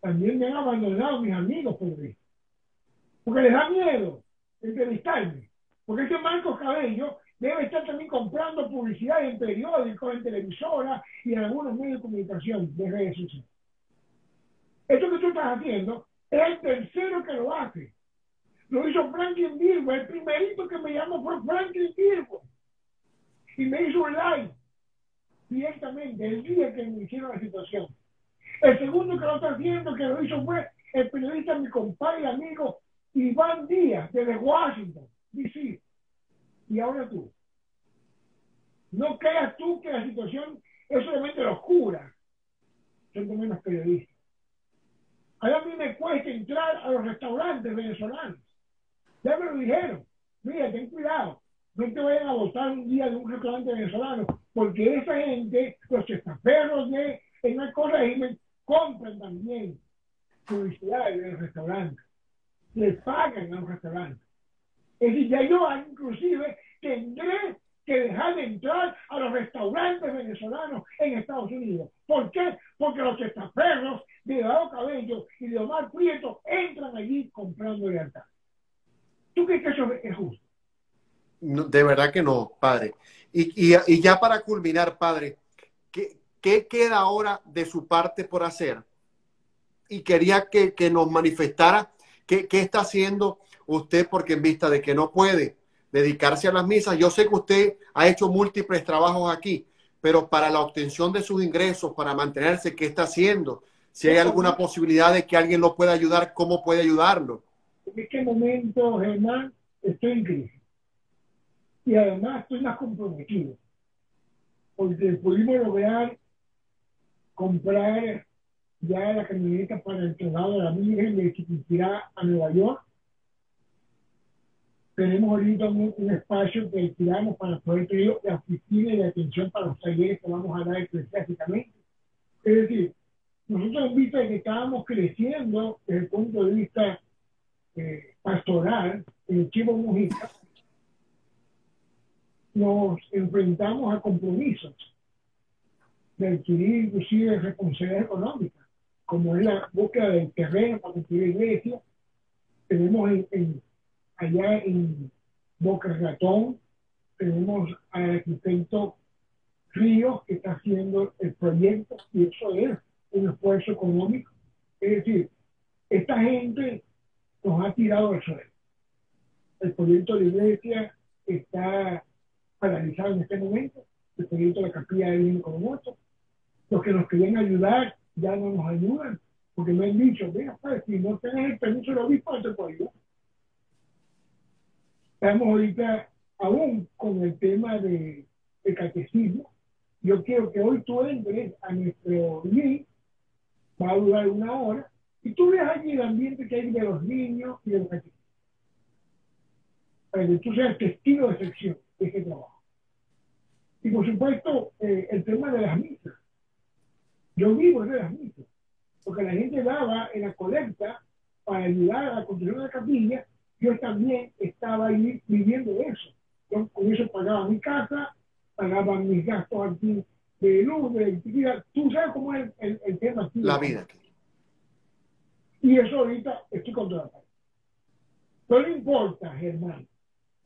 También me han abandonado mis amigos periodistas. Porque les da miedo entrevistarme. Porque este Marcos Cabello debe estar también comprando publicidad en periódicos, en televisoras y en algunos medios de comunicación de redes sociales. Esto que tú estás haciendo es el tercero que lo hace. Lo hizo Franklin Virgo. El primerito que me llamó fue Franklin Virgo. Y me hizo un live directamente el día que me hicieron la situación. El segundo que lo está haciendo, que lo hizo fue el periodista, mi compadre y amigo Iván Díaz, desde Washington, D.C. Y ahora tú. No creas tú que la situación es solamente la oscura. Son como unos periodistas. A mí me cuesta entrar a los restaurantes venezolanos. Ya me lo dijeron. Mira, ten cuidado. No te vayan a votar un día de un restaurante venezolano, porque esa gente, los estaferros de en el régimen, compran también publicidad en el restaurante. Les pagan a los restaurantes. Es decir, ya yo inclusive tendré que dejar de entrar a los restaurantes venezolanos en Estados Unidos. ¿Por qué? Porque los estaferros de Dado Cabello y de Omar Prieto entran allí comprando lealtad. ¿Tú crees que eso es justo? De verdad que no, padre. Y, ya para culminar, padre, ¿qué, ¿qué, queda ahora de su parte por hacer? Y quería que, que nos manifestara qué, qué está haciendo usted, porque en vista de que no puede dedicarse a las misas, yo sé que usted ha hecho múltiples trabajos aquí, pero para la obtención de sus ingresos, para mantenerse, ¿qué está haciendo? Si hay alguna posibilidad de que alguien lo pueda ayudar, ¿cómo puede ayudarlo? En este momento, Germán, estoy en crisis. Y además estoy más comprometido. Porque pudimos lograr comprar ya la camioneta para el traslado de la Virgen de Chiquinquirá a Nueva York. Tenemos ahorita un, espacio que alquilamos para poder tener la oficina y atención para los talleres que vamos a dar eclesiásticamente. Es decir, nosotros en vista de que estábamos creciendo desde el punto de vista eh, pastoral en Chivo Mujica, nos enfrentamos a compromisos de adquirir inclusive responsabilidad económica, como es la búsqueda del terreno para construir iglesia. Tenemos en, allá en Boca Ratón, tenemos al arquitecto Ríos que está haciendo el proyecto y eso es un esfuerzo económico. Es decir, esta gente nos ha tirado al suelo. El proyecto de iglesia está paralizado en este momento. El proyecto de la capilla viene con otro. Los que nos querían ayudar ya no nos ayudan, porque me han dicho, mira, pues, si no tenés el permiso del obispo, no te puedo ayudar. Estamos ahorita aún con el tema de, de catecismo. Yo quiero que hoy tú entres a nuestro link va a durar una hora, y tú ves allí el ambiente que hay de los niños y de los niños. Para que tú seas testigo de excepción de ese trabajo. Y por supuesto, eh, el tema de las misas. Yo vivo de las misas, porque la gente daba en la colecta para ayudar a la construcción de la capilla, yo también estaba ahí viviendo eso. Yo con eso pagaba mi casa, pagaba mis gastos aquí de luz, de electricidad. Tú sabes cómo es el, el, tema aquí. La vida. Y eso ahorita estoy contra No le importa, Germán.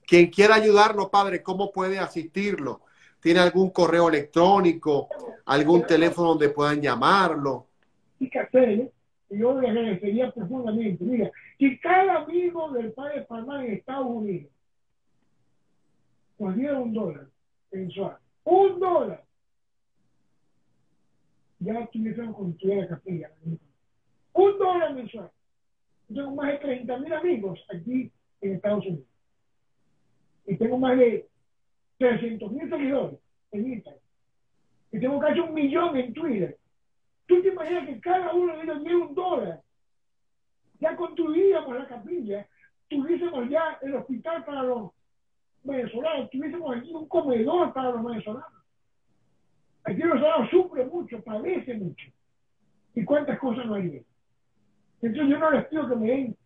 Quien quiera ayudarlo, padre, ¿cómo puede asistirlo? ¿Tiene algún correo electrónico? ¿Algún teléfono donde puedan llamarlo? Y que hacer, yo le agradecería profundamente. Mira, si cada amigo del padre Palmar en Estados Unidos nos diera un dólar mensual, un dólar, ya estuviésemos construida la capilla. Un dólar mensual. tengo más de 30 mil amigos aquí en Estados Unidos. Y tengo más de 300 mil seguidores en Instagram. Y tengo casi un millón en Twitter. ¿Tú te imaginas que cada uno de ellos un dólar? Ya construíamos la capilla, tuviésemos ya el hospital para los venezolanos, tuviésemos aquí un comedor para los venezolanos. Aquí los venezolanos sufre mucho, padece mucho. ¿Y cuántas cosas no hay? Entonces yo no les pido que me den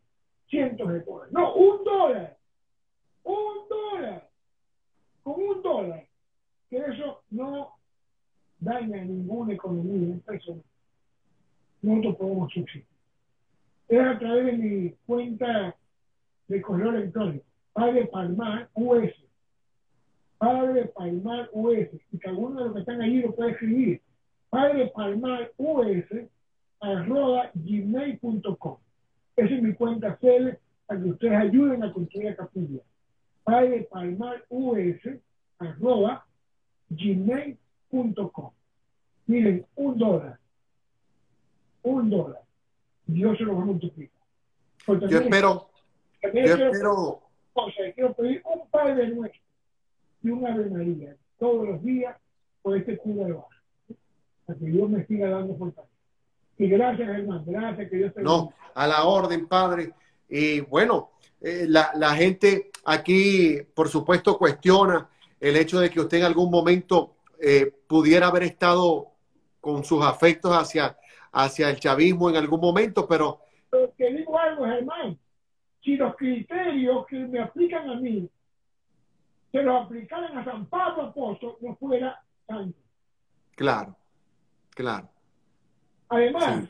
cientos de dólares. No, un dólar. un dólar, con un dólar, que eso no daña ninguna economía persona, nosotros podemos subsistir. Es a través de mi cuenta de correo electrónico, Padre Palmar US. Padre Palmar US. Y que alguno de los que están allí lo puede escribir. Padre Palmar US arroba gmail.com. Esa es mi cuenta CL para que ustedes ayuden a construir la capilla. Padre Palmar US arroba gmail.com. Miren, un dólar. Un dólar. Dios se lo va a multiplicar. Yo espero. Yo espero. O sea, quiero pedir un Padre Nuestro y un Ave María todos los días por este cubo de baja. Para que Dios me siga dando fortaleza. Y gracias, hermano. Gracias, que Dios te No, a la orden, Padre. Y bueno, eh, la, la gente aquí, por supuesto, cuestiona el hecho de que usted en algún momento eh, pudiera haber estado con sus afectos hacia, hacia el chavismo en algún momento, pero... pero te digo algo, Germán. Si los criterios que me aplican a mí se los aplicaran a San Pablo Apóstol, no fuera tanto. Claro, claro. Además,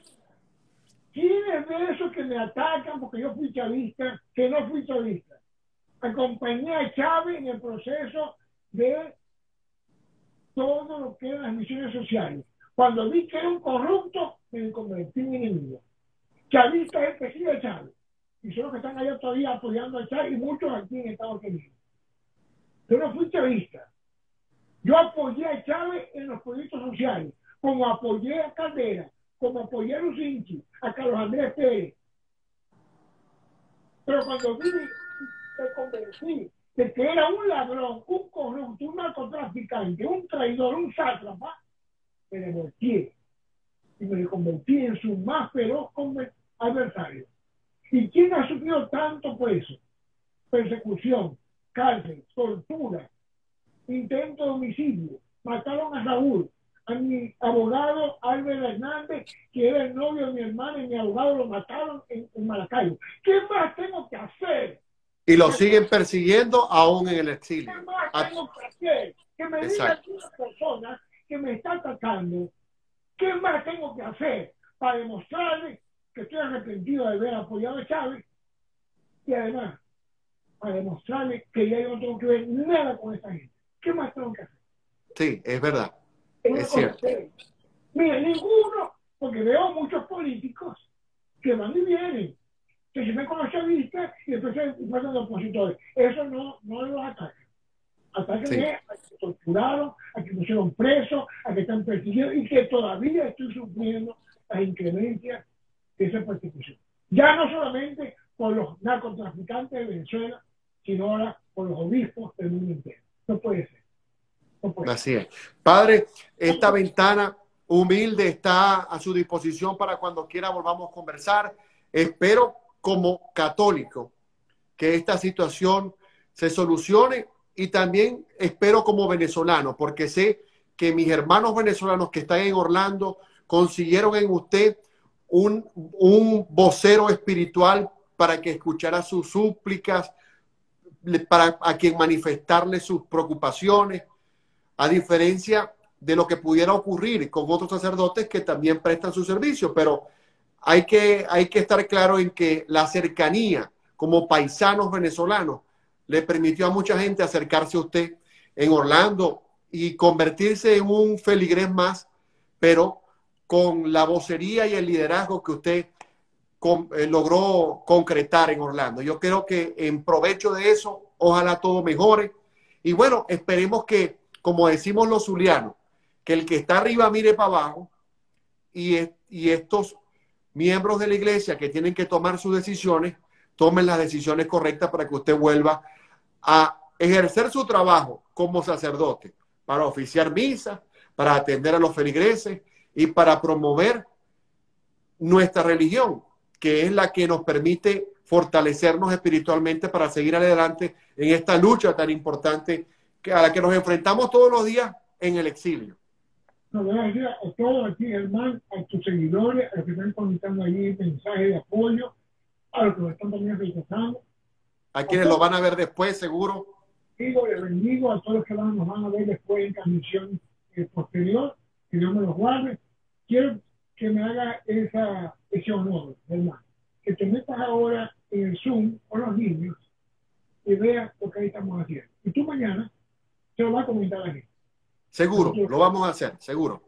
¿quiénes de esos que me atacan porque yo fui chavista, que no fui chavista? Acompañé a Chávez en el proceso de todo lo que eran las misiones sociales. Cuando vi que era un corrupto, me convertí en enemigo. Chavista es que sigue Chávez. Y son los que están allá todavía apoyando a Chávez y muchos aquí en Estados Unidos. Yo no fui chavista. Yo apoyé a Chávez en los proyectos sociales, como apoyé a Caldera, como apoyé a Lucinchi, a Carlos Andrés Pérez. Pero cuando vi, me convencí de que era un ladrón, un corrupto, un narcotraficante, un traidor, un sátrapa, me devolví y me convertí en su más feroz adversario. ¿Y quién ha sufrido tanto por eso? Persecución, cárcel, tortura, intento de homicidio. Mataron a Raúl, a mi abogado Álvaro Hernández, que era el novio de mi hermana, y mi abogado lo mataron en, en Maracayo. ¿Qué más tengo que hacer? Y lo siguen persiguiendo aún en el exilio. ¿Qué más tengo que me diga persona que me está atacando, ¿qué más tengo que hacer para demostrarle que estoy arrepentido de haber apoyado a Chávez? Y además, para demostrarle que ya yo no tengo que ver nada con esa gente. ¿Qué más tengo que hacer? Sí, es verdad. Es, cierto. Mira, ninguno, porque veo muchos políticos que van y vienen, que se ven con los chavistas y se encuentran los opositores. Eso no, no los ataca. Atacan sí. a que torturaron, a que pusieron presos, a que están persiguiendo y que todavía estoy sufriendo las inclemencias de esa persecución. Ya no solamente por los narcotraficantes de Venezuela, sino ahora por los obispos del mundo entero. No puede ser. No puede Así es. Padre, esta ventana humilde está a su disposición para cuando quiera volvamos a conversar. Espero como católico que esta situación se solucione y también espero como venezolano, porque sé que mis hermanos venezolanos que están en Orlando consiguieron en usted un, un vocero espiritual para que escuchara sus súplicas, para a quien manifestarle sus preocupaciones, a diferencia de lo que pudiera ocurrir con otros sacerdotes que también prestan su servicio, pero hay que, hay que estar claro en que la cercanía como paisanos venezolanos le permitió a mucha gente acercarse a usted en Orlando y convertirse en un feligrés más, pero con la vocería y el liderazgo que usted eh, logró concretar en Orlando. Yo creo que en provecho de eso, ojalá todo mejore. Y bueno, esperemos que, como decimos los zulianos, que el que está arriba mire para abajo y, y estos miembros de la iglesia que tienen que tomar sus decisiones, tomen las decisiones correctas para que usted vuelva a ejercer su trabajo como sacerdote, para oficiar misa, para atender a los feligreses y para promover nuestra religión, que es la que nos permite fortalecernos espiritualmente para seguir adelante en esta lucha tan importante a la que nos enfrentamos todos los días en el exilio. No, gracias a todos aquí, hermano, a tus seguidores, a los que están comentando ahí mensajes de apoyo, a los que nos están también rechazando a quienes lo van a ver después, seguro. Digo, le bendigo a todos los que van, nos van a ver después en transmisión eh, posterior, que Dios me los guarde. Quiero que me haga esa, ese honor, hermano. Que te metas ahora en el Zoom con los niños y veas lo que ahí estamos haciendo. Y tú mañana se lo vas a comentar aquí. Seguro, lo vamos a hacer, seguro.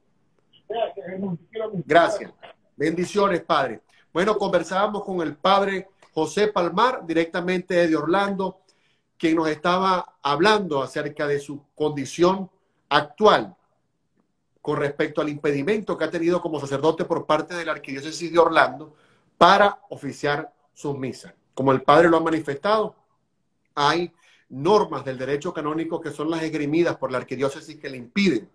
Gracias. Bendiciones, Padre. Bueno, conversábamos con el Padre José Palmar, directamente de Orlando, quien nos estaba hablando acerca de su condición actual con respecto al impedimento que ha tenido como sacerdote por parte de la Arquidiócesis de Orlando para oficiar sus misas. Como el Padre lo ha manifestado, hay normas del derecho canónico que son las esgrimidas por la Arquidiócesis que le impiden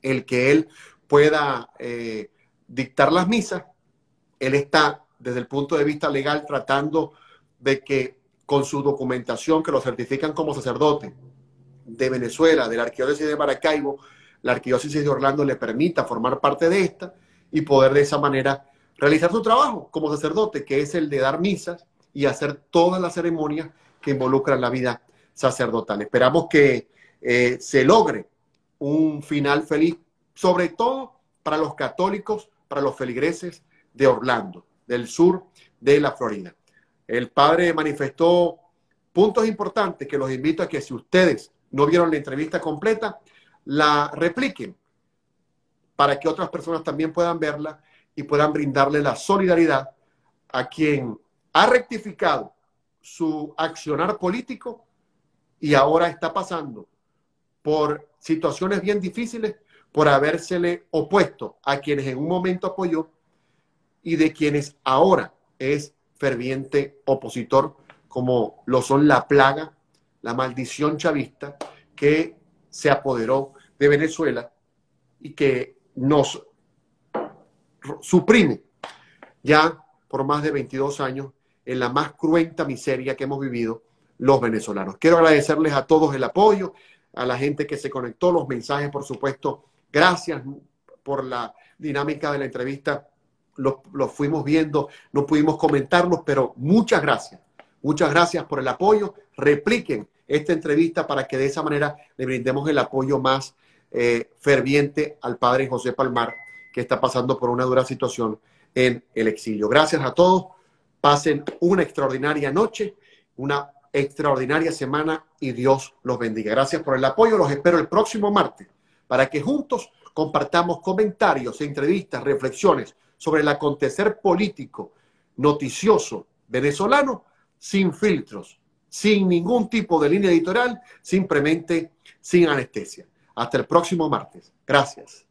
el que él pueda eh, dictar las misas. Él está, desde el punto de vista legal, tratando de que con su documentación, que lo certifican como sacerdote de Venezuela, de la Arquidiócesis de Maracaibo, la Arquidiócesis de Orlando le permita formar parte de esta y poder de esa manera realizar su trabajo como sacerdote, que es el de dar misas y hacer todas las ceremonias que involucran la vida sacerdotal. Esperamos que eh, se logre un final feliz, sobre todo para los católicos, para los feligreses de Orlando, del sur de la Florida. El padre manifestó puntos importantes que los invito a que si ustedes no vieron la entrevista completa, la repliquen para que otras personas también puedan verla y puedan brindarle la solidaridad a quien ha rectificado su accionar político y ahora está pasando por situaciones bien difíciles por habérsele opuesto a quienes en un momento apoyó y de quienes ahora es ferviente opositor, como lo son la plaga, la maldición chavista, que se apoderó de Venezuela y que nos suprime ya por más de 22 años en la más cruenta miseria que hemos vivido los venezolanos. Quiero agradecerles a todos el apoyo, a la gente que se conectó, los mensajes, por supuesto. Gracias por la dinámica de la entrevista. Los, los fuimos viendo, no pudimos comentarlos, pero muchas gracias. Muchas gracias por el apoyo. Repliquen esta entrevista para que de esa manera le brindemos el apoyo más eh, ferviente al padre José Palmar, que está pasando por una dura situación en el exilio. Gracias a todos. Pasen una extraordinaria noche, una extraordinaria semana y Dios los bendiga. Gracias por el apoyo. Los espero el próximo martes para que juntos compartamos comentarios, entrevistas, reflexiones sobre el acontecer político noticioso venezolano sin filtros, sin ningún tipo de línea editorial, simplemente sin anestesia. Hasta el próximo martes. Gracias.